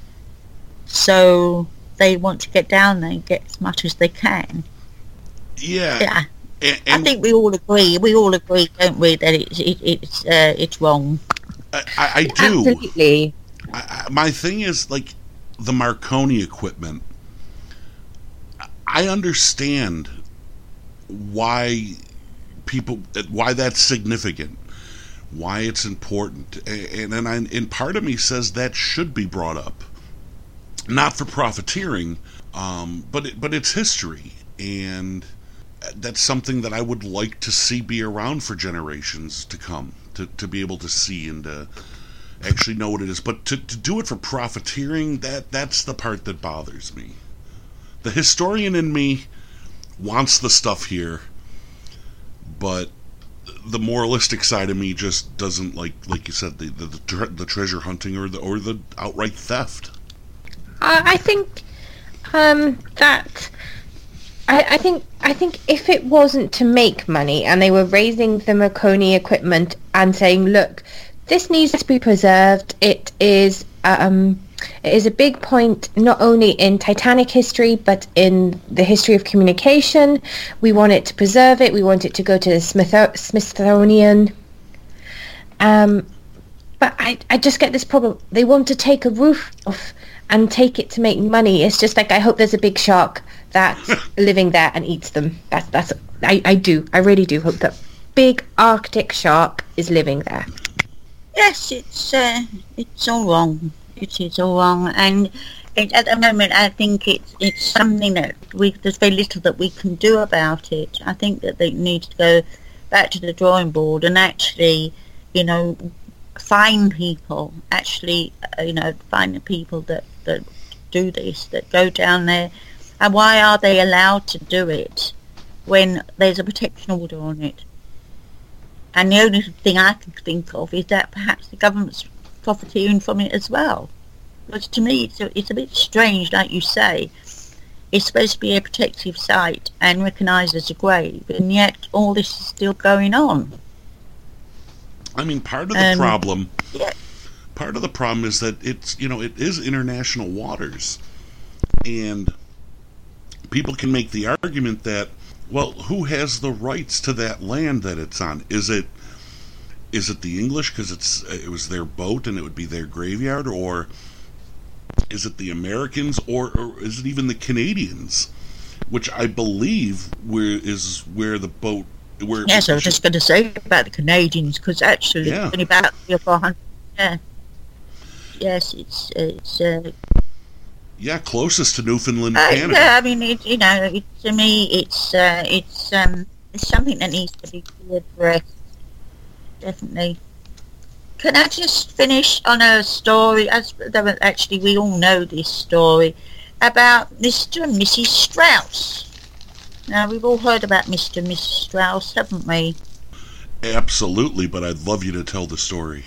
so they want to get down there and get as much as they can
Yeah.
yeah
And,
I think we all agree we all agree don't we that it's it, it's uh, it's wrong
I, I, I do.
Absolutely.
I, I- my thing is like the Marconi equipment. I understand why people why that's significant, why it's important, and and, I, and part of me says that should be brought up, not for profiteering, um, but it, but it's history, and that's something that I would like to see be around for generations to come to, to be able to see and to actually know what it is. But to, to do it for profiteering, that that's the part that bothers me. The historian in me wants the stuff here, but the moralistic side of me just doesn't like, like you said, the the, the, tre- the treasure hunting or the or the outright theft.
I, I think um, that I, I think I think if it wasn't to make money and they were raising the Marconi equipment and saying, look, this needs to be preserved. It is um, it is a big point not only in Titanic history but in the history of communication. We want it to preserve it. We want it to go to the Smith- Smithsonian. Um, but I, I just get this problem. They want to take a roof off and take it to make money. It's just like I hope there's a big shark that's living there and eats them. That's that's I, I do. I really do hope that big Arctic shark is living there.
Yes, it's uh, it's all wrong. It is all wrong, and it, at the moment, I think it's it's something that we there's very little that we can do about it. I think that they need to go back to the drawing board and actually, you know, find people. Actually, uh, you know, find the people that that do this, that go down there, and why are they allowed to do it when there's a protection order on it? And the only thing I can think of is that perhaps the government's profiteering from it as well. But to me, it's a, it's a bit strange, like you say. It's supposed to be a protective site and recognised as a grave, and yet all this is still going on.
I mean, part of the
Um,
problem,
Yeah.
part of the problem is that it's you know it is international waters, and people can make the argument that well, who has the rights to that land that it's on? Is it is it the English because it's it was their boat and it would be their graveyard, or is it the Americans, or, or is it even the Canadians, which I believe where is where the boat where
Yes, I was just going to say about the Canadians because actually
Yeah.
it's only about three or four hundred. Yeah. Yes, it's it's. Uh,
yeah closest to Newfoundland,
uh,
Canada.
yeah, I mean, it, you know, it, to me, it's uh, it's um, it's something that needs to be addressed. Definitely. Can I just finish on a story? As actually, we all know this story about Mr. and Mrs. Straus. Now we've all heard about Mr. and Mrs. Straus, haven't we?
Absolutely, but I'd love you to tell the story.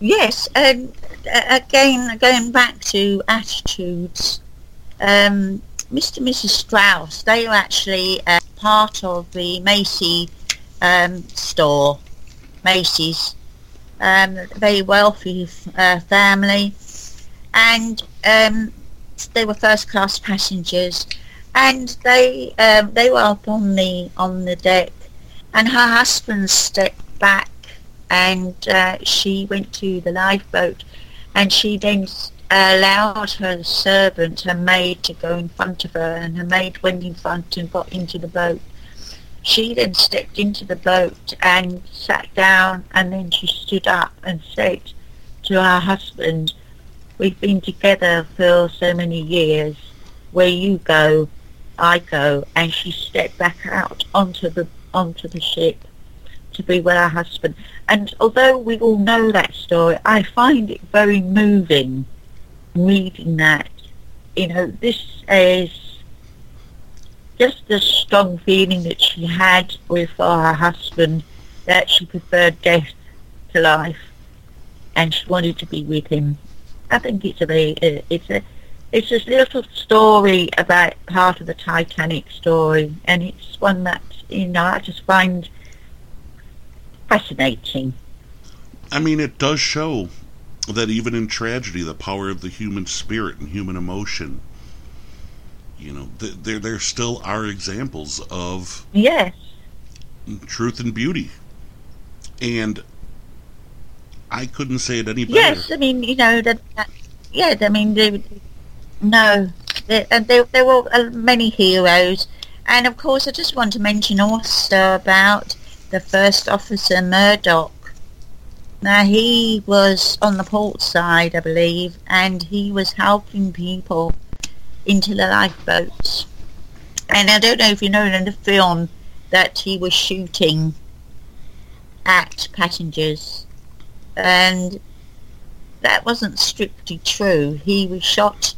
Yes, and uh, again, going back to attitudes, um, Mr. and Mrs. Straus, they were actually uh, part of the Macy um, store, Macy's, um, very wealthy uh, family, and um, they were first-class passengers, and they um, they were up on the on the deck, and her husband stepped back and uh, she went to the lifeboat. And she then allowed her servant, her maid, to go in front of her. And her maid went in front and got into the boat. She then stepped into the boat and sat down and then she stood up and said to her husband, we've been together for so many years. Where you go, I go. And she stepped back out onto the onto the ship to be with her husband. And although we all know that story, I find it very moving reading that. You know, this is just the strong feeling that she had with her husband that she preferred death to life and she wanted to be with him. I think it's a very, uh, it's a, it's this little story about part of the Titanic story and it's one that, you know, I just find fascinating.
I mean, it does show that even in tragedy, the power of the human spirit and human emotion, you know, th- there there still are examples of
Yes.
truth and beauty, and I couldn't say it any better.
Yes, I mean, you know, that, that yeah, I mean, they, no, there, and there, there were uh, many heroes. And of course, I just want to mention also about the first officer, Murdoch. Now, he was on the port side, I believe, and he was helping people into the lifeboats. And I don't know if you know in the film that he was shooting at passengers and that wasn't strictly true. He was shot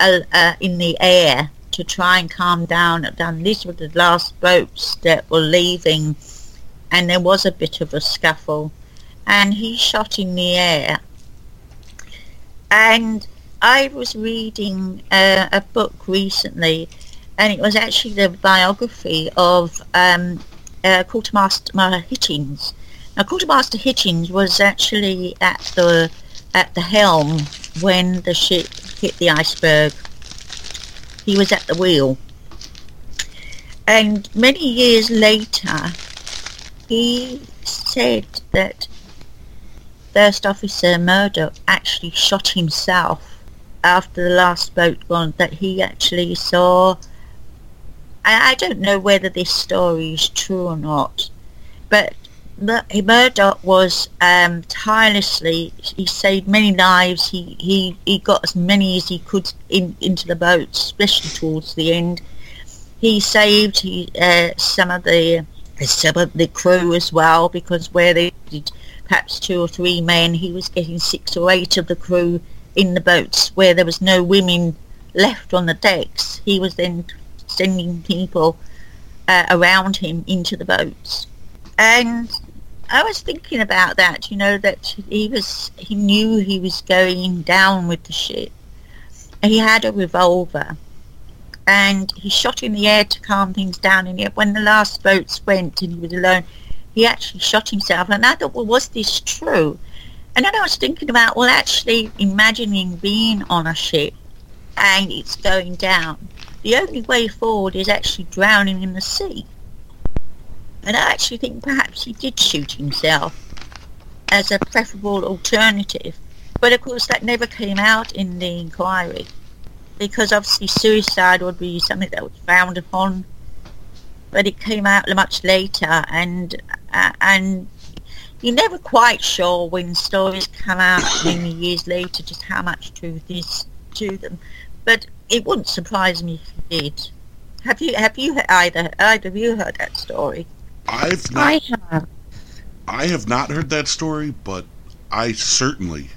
uh, uh, in the air to try and calm down. And these were the last boats that were leaving, and there was a bit of a scuffle, and he shot in the air. And I was reading uh, a book recently, and it was actually the biography of um, uh, Quartermaster Hichens Now, Quartermaster Hichens was actually at the at the helm when the ship hit the iceberg. He was at the wheel. And many years later, he said that First Officer Murdoch actually shot himself after the last boat gone, that he actually saw... I, I don't know whether this story is true or not, but Murdoch was um, tirelessly. He saved many lives. He, he, he got as many as he could in, into the boats, especially towards the end. He saved he, uh, some of the some of the crew as well because where they did perhaps two or three men, he was getting six or eight of the crew in the boats where there was no women left on the decks. He was then sending people uh, around him into the boats. And I was thinking about that, you know, that he was, he knew he was going down with the ship. He had a revolver and he shot in the air to calm things down. And yet when the last boats went and he was alone, he actually shot himself. And I thought, well, was this true? And then I was thinking about, well, actually imagining being on a ship and it's going down. The only way forward is actually drowning in the sea. And I actually think perhaps he did shoot himself as a preferable alternative. But of course that never came out in the inquiry because obviously suicide would be something that was frowned upon. But it came out much later and uh, and you're never quite sure when stories come out many years later just how much truth is to them. But it wouldn't surprise me if you did. Have you have you either either of you heard that story?
I've not.
I have.
I have not heard that story, but I certainly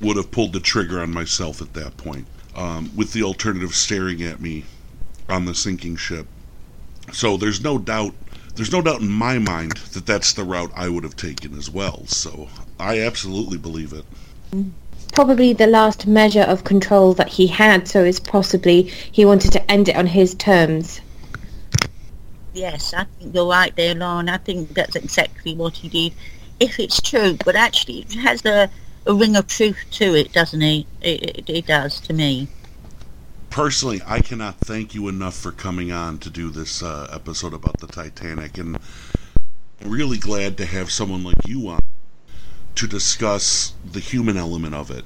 would have pulled the trigger on myself at that point, um, with the alternative staring at me on the sinking ship. So there's no doubt. There's no doubt in my mind that that's the route I would have taken as well. So I absolutely believe it.
Probably the last measure of control that he had, so it's possibly he wanted to end it on his terms.
Yes, I think you're right there, Lauren. I think that's exactly what he did. If it's true, but actually it has a, a ring of truth to it, doesn't it? It, it? it does to me.
Personally, I cannot thank you enough for coming on to do this uh, episode about the Titanic, and I'm really glad to have someone like you on to discuss the human element of it.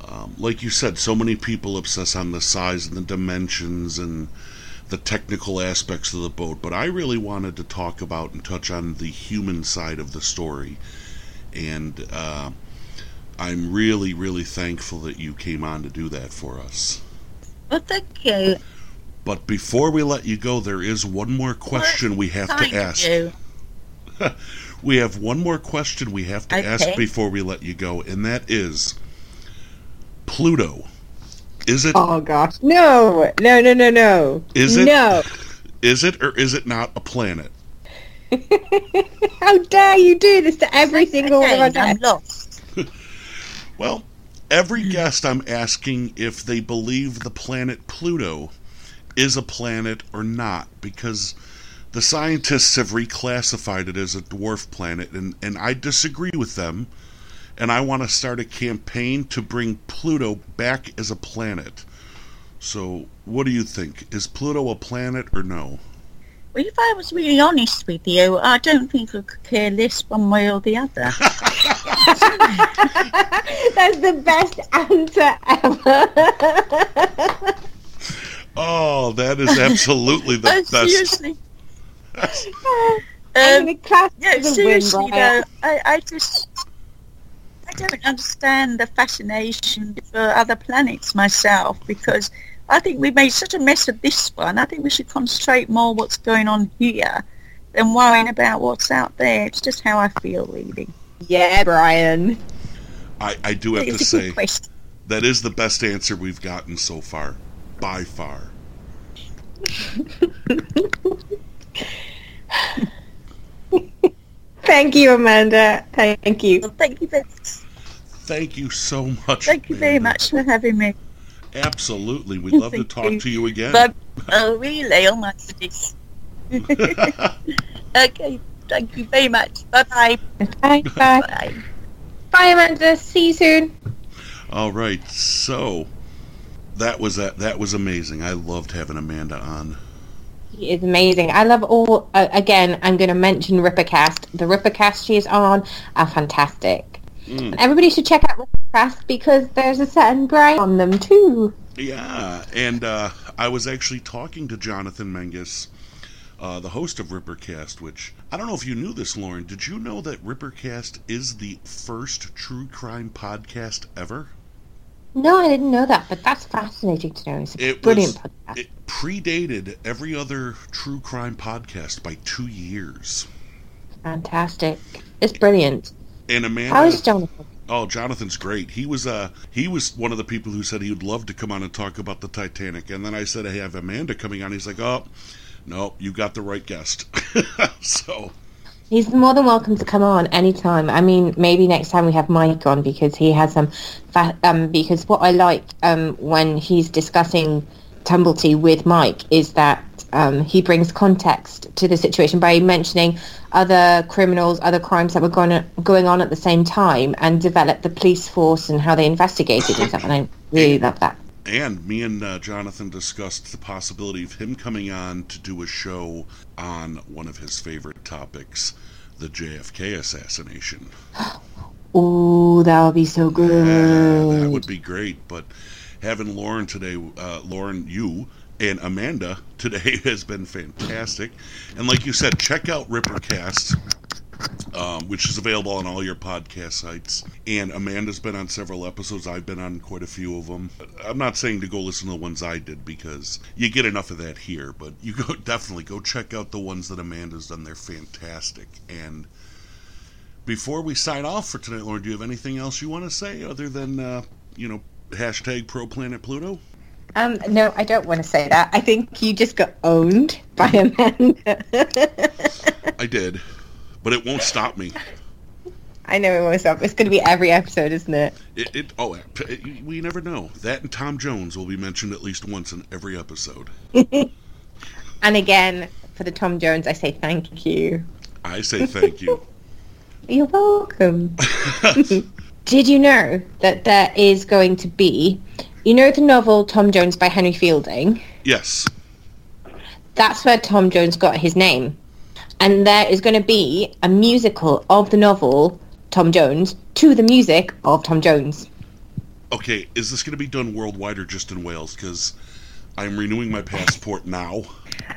Um, like you said, so many people obsess on the size and the dimensions and the technical aspects of the boat, but I really wanted to talk about and touch on the human side of the story. And uh, I'm really, really thankful that you came on to do that for us.
Well, thank you.
But before we let you go, there is one more question we have
Thank
to ask.
you.
We have one more question we have to ask before we let you go, and that is Pluto. Is it
Oh gosh, no, no, no, no, no.
Is it?
No.
is it or is it not a planet?
How dare you do this to every single one of our
Again, I'm lost.
Well, every guest I'm asking if they believe the planet Pluto is a planet or not, because the scientists have reclassified it as a dwarf planet, and, and I disagree with them. And I want to start a campaign to bring Pluto back as a planet. So, what do you think? Is Pluto a planet or no?
Well, if I was really honest with you, I don't think I could care less one way or the other.
That's the best answer ever.
Oh, that is absolutely the
Oh,
best.
seriously.
I'm
Um,
gonna class
no,
as a win,
seriously though, I, I just I don't understand the fascination for other planets myself because I think we made such a mess of this one. I think we should concentrate more what's going on here than worrying about what's out there. It's just how I feel, really.
Yeah, Brian.
I, I do have to
It's a
say that is the best answer we've gotten so far, by far.
Thank you, Amanda. Thank you.
Well, thank you very,
Thank you so much.
thank you very much for having me.
Absolutely, we'd love to talk to you again.
But oh, really? Oh my goodness. okay. Thank you very much. Bye-bye.
Bye. Bye.
Bye.
Bye, Amanda. See you soon.
All right, so that was that. That was amazing. I loved having Amanda on.
He is amazing. I love all. Uh, again, I'm going to mention Rippercast. The Rippercast she is on are fantastic.
Mm.
Everybody should check out Rippercast because there's a certain Brian on them too.
Yeah, and uh, I was actually talking to Jonathan Menges, uh, the host of Rippercast, which I don't know if you knew this, Lauren. Did you know that Rippercast is the first true crime podcast ever?
No, I didn't know that, but that's fascinating to know. It's a
It
brilliant
was-
podcast.
It predated every other true crime podcast by two years.
Fantastic. It's brilliant.
And Amanda,
How is Jonathan?
oh, Jonathan's great. He was uh he was one of the people who said he would love to come on and talk about the Titanic. And then I said I have Amanda coming on. He's like, oh, no, you got the right guest. so
He's more than welcome to come on anytime. I mean, maybe next time we have Mike on because he has some. Fa- um, because what I like um, when he's discussing Tumblety with Mike is that um, he brings context to the situation by mentioning other criminals, other crimes that were going going on at the same time, and develop the police force and how they investigated and stuff. And I really love that.
And me and uh, Jonathan discussed the possibility of him coming on to do a show on one of his favorite topics, the JFK assassination.
oh, that would be so good.
Uh, that would be great. But having Lauren today, uh, Lauren, you and Amanda today has been fantastic. And like you said, check out Rippercast. Um, which is available on all your podcast sites. And Amanda's been on several episodes. I've been on quite a few of them. I'm not saying to go listen to the ones I did because you get enough of that here, but you go definitely go check out the ones that Amanda's done. They're fantastic. And before we sign off for tonight, Lauren, do you have anything else you want to say other than uh, you know hashtag Pro Planet Pluto?
Um, no, I don't want to say that. I think you just got owned by Amanda.
I did, but it won't stop me.
I know it won't stop. It's going to be every episode, isn't it?
It, it oh, it, we never know. That and Tom Jones will be mentioned at least once in every episode.
And again, for the Tom Jones, I say thank you.
I say thank you.
You're welcome. Did you know that there is going to be, you know, the novel Tom Jones by Henry Fielding?
yes,
That's where Tom Jones got his name. And there is going to be a musical of the novel Tom Jones to the music of Tom Jones.
okay. Is this going to be done worldwide or just in Wales? Because I'm renewing my passport now.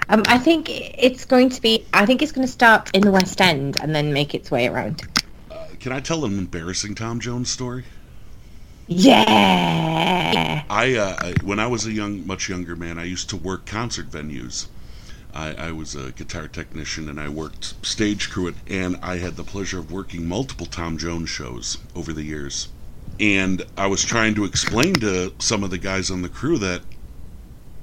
Um, I think it's going to be. I think it's going to start in the West End and then make its way around.
Uh, can I tell an embarrassing Tom Jones story?
Yeah.
I, uh, when I was a young, much younger man, I used to work concert venues. I, I was a guitar technician and I worked stage crew, and I had the pleasure of working multiple Tom Jones shows over the years. And I was trying to explain to some of the guys on the crew that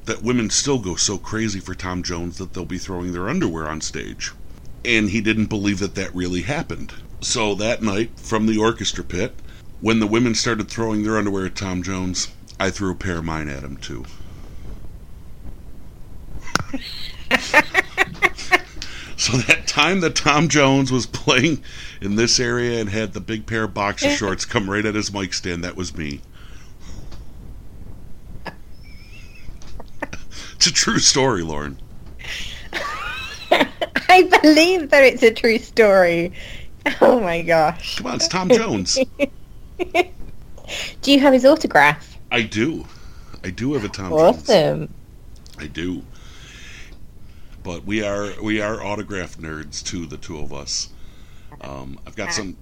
that women still go so crazy for Tom Jones that they'll be throwing their underwear on stage. And he didn't believe that that really happened. So that night, from the orchestra pit, when the women started throwing their underwear at Tom Jones, I threw a pair of mine at him too. so that time that Tom Jones was playing in this area and had the big pair of boxer shorts come right at his mic stand, that was me. it's a true story, Lauren.
I believe that it's a true story. Oh my gosh.
Come on, it's Tom Jones.
Do you have his autograph?
I do. I do have a Tom Jones.
Awesome.
I do. But we are we are autograph nerds too, the two of us. Um, I've got some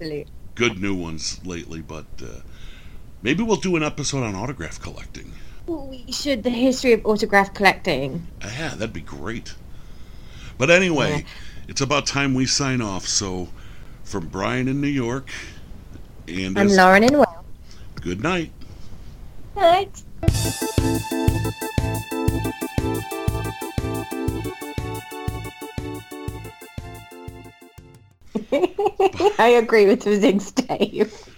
good new ones lately, but uh, maybe we'll do an episode on autograph collecting.
Well, we should. The history of autograph collecting.
Yeah, that'd be great. But anyway, it's about time we sign off. So, from Brian in New York, and
I'm
as-
Lauren in Wales.
good night.
Right. I agree with Physics Dave.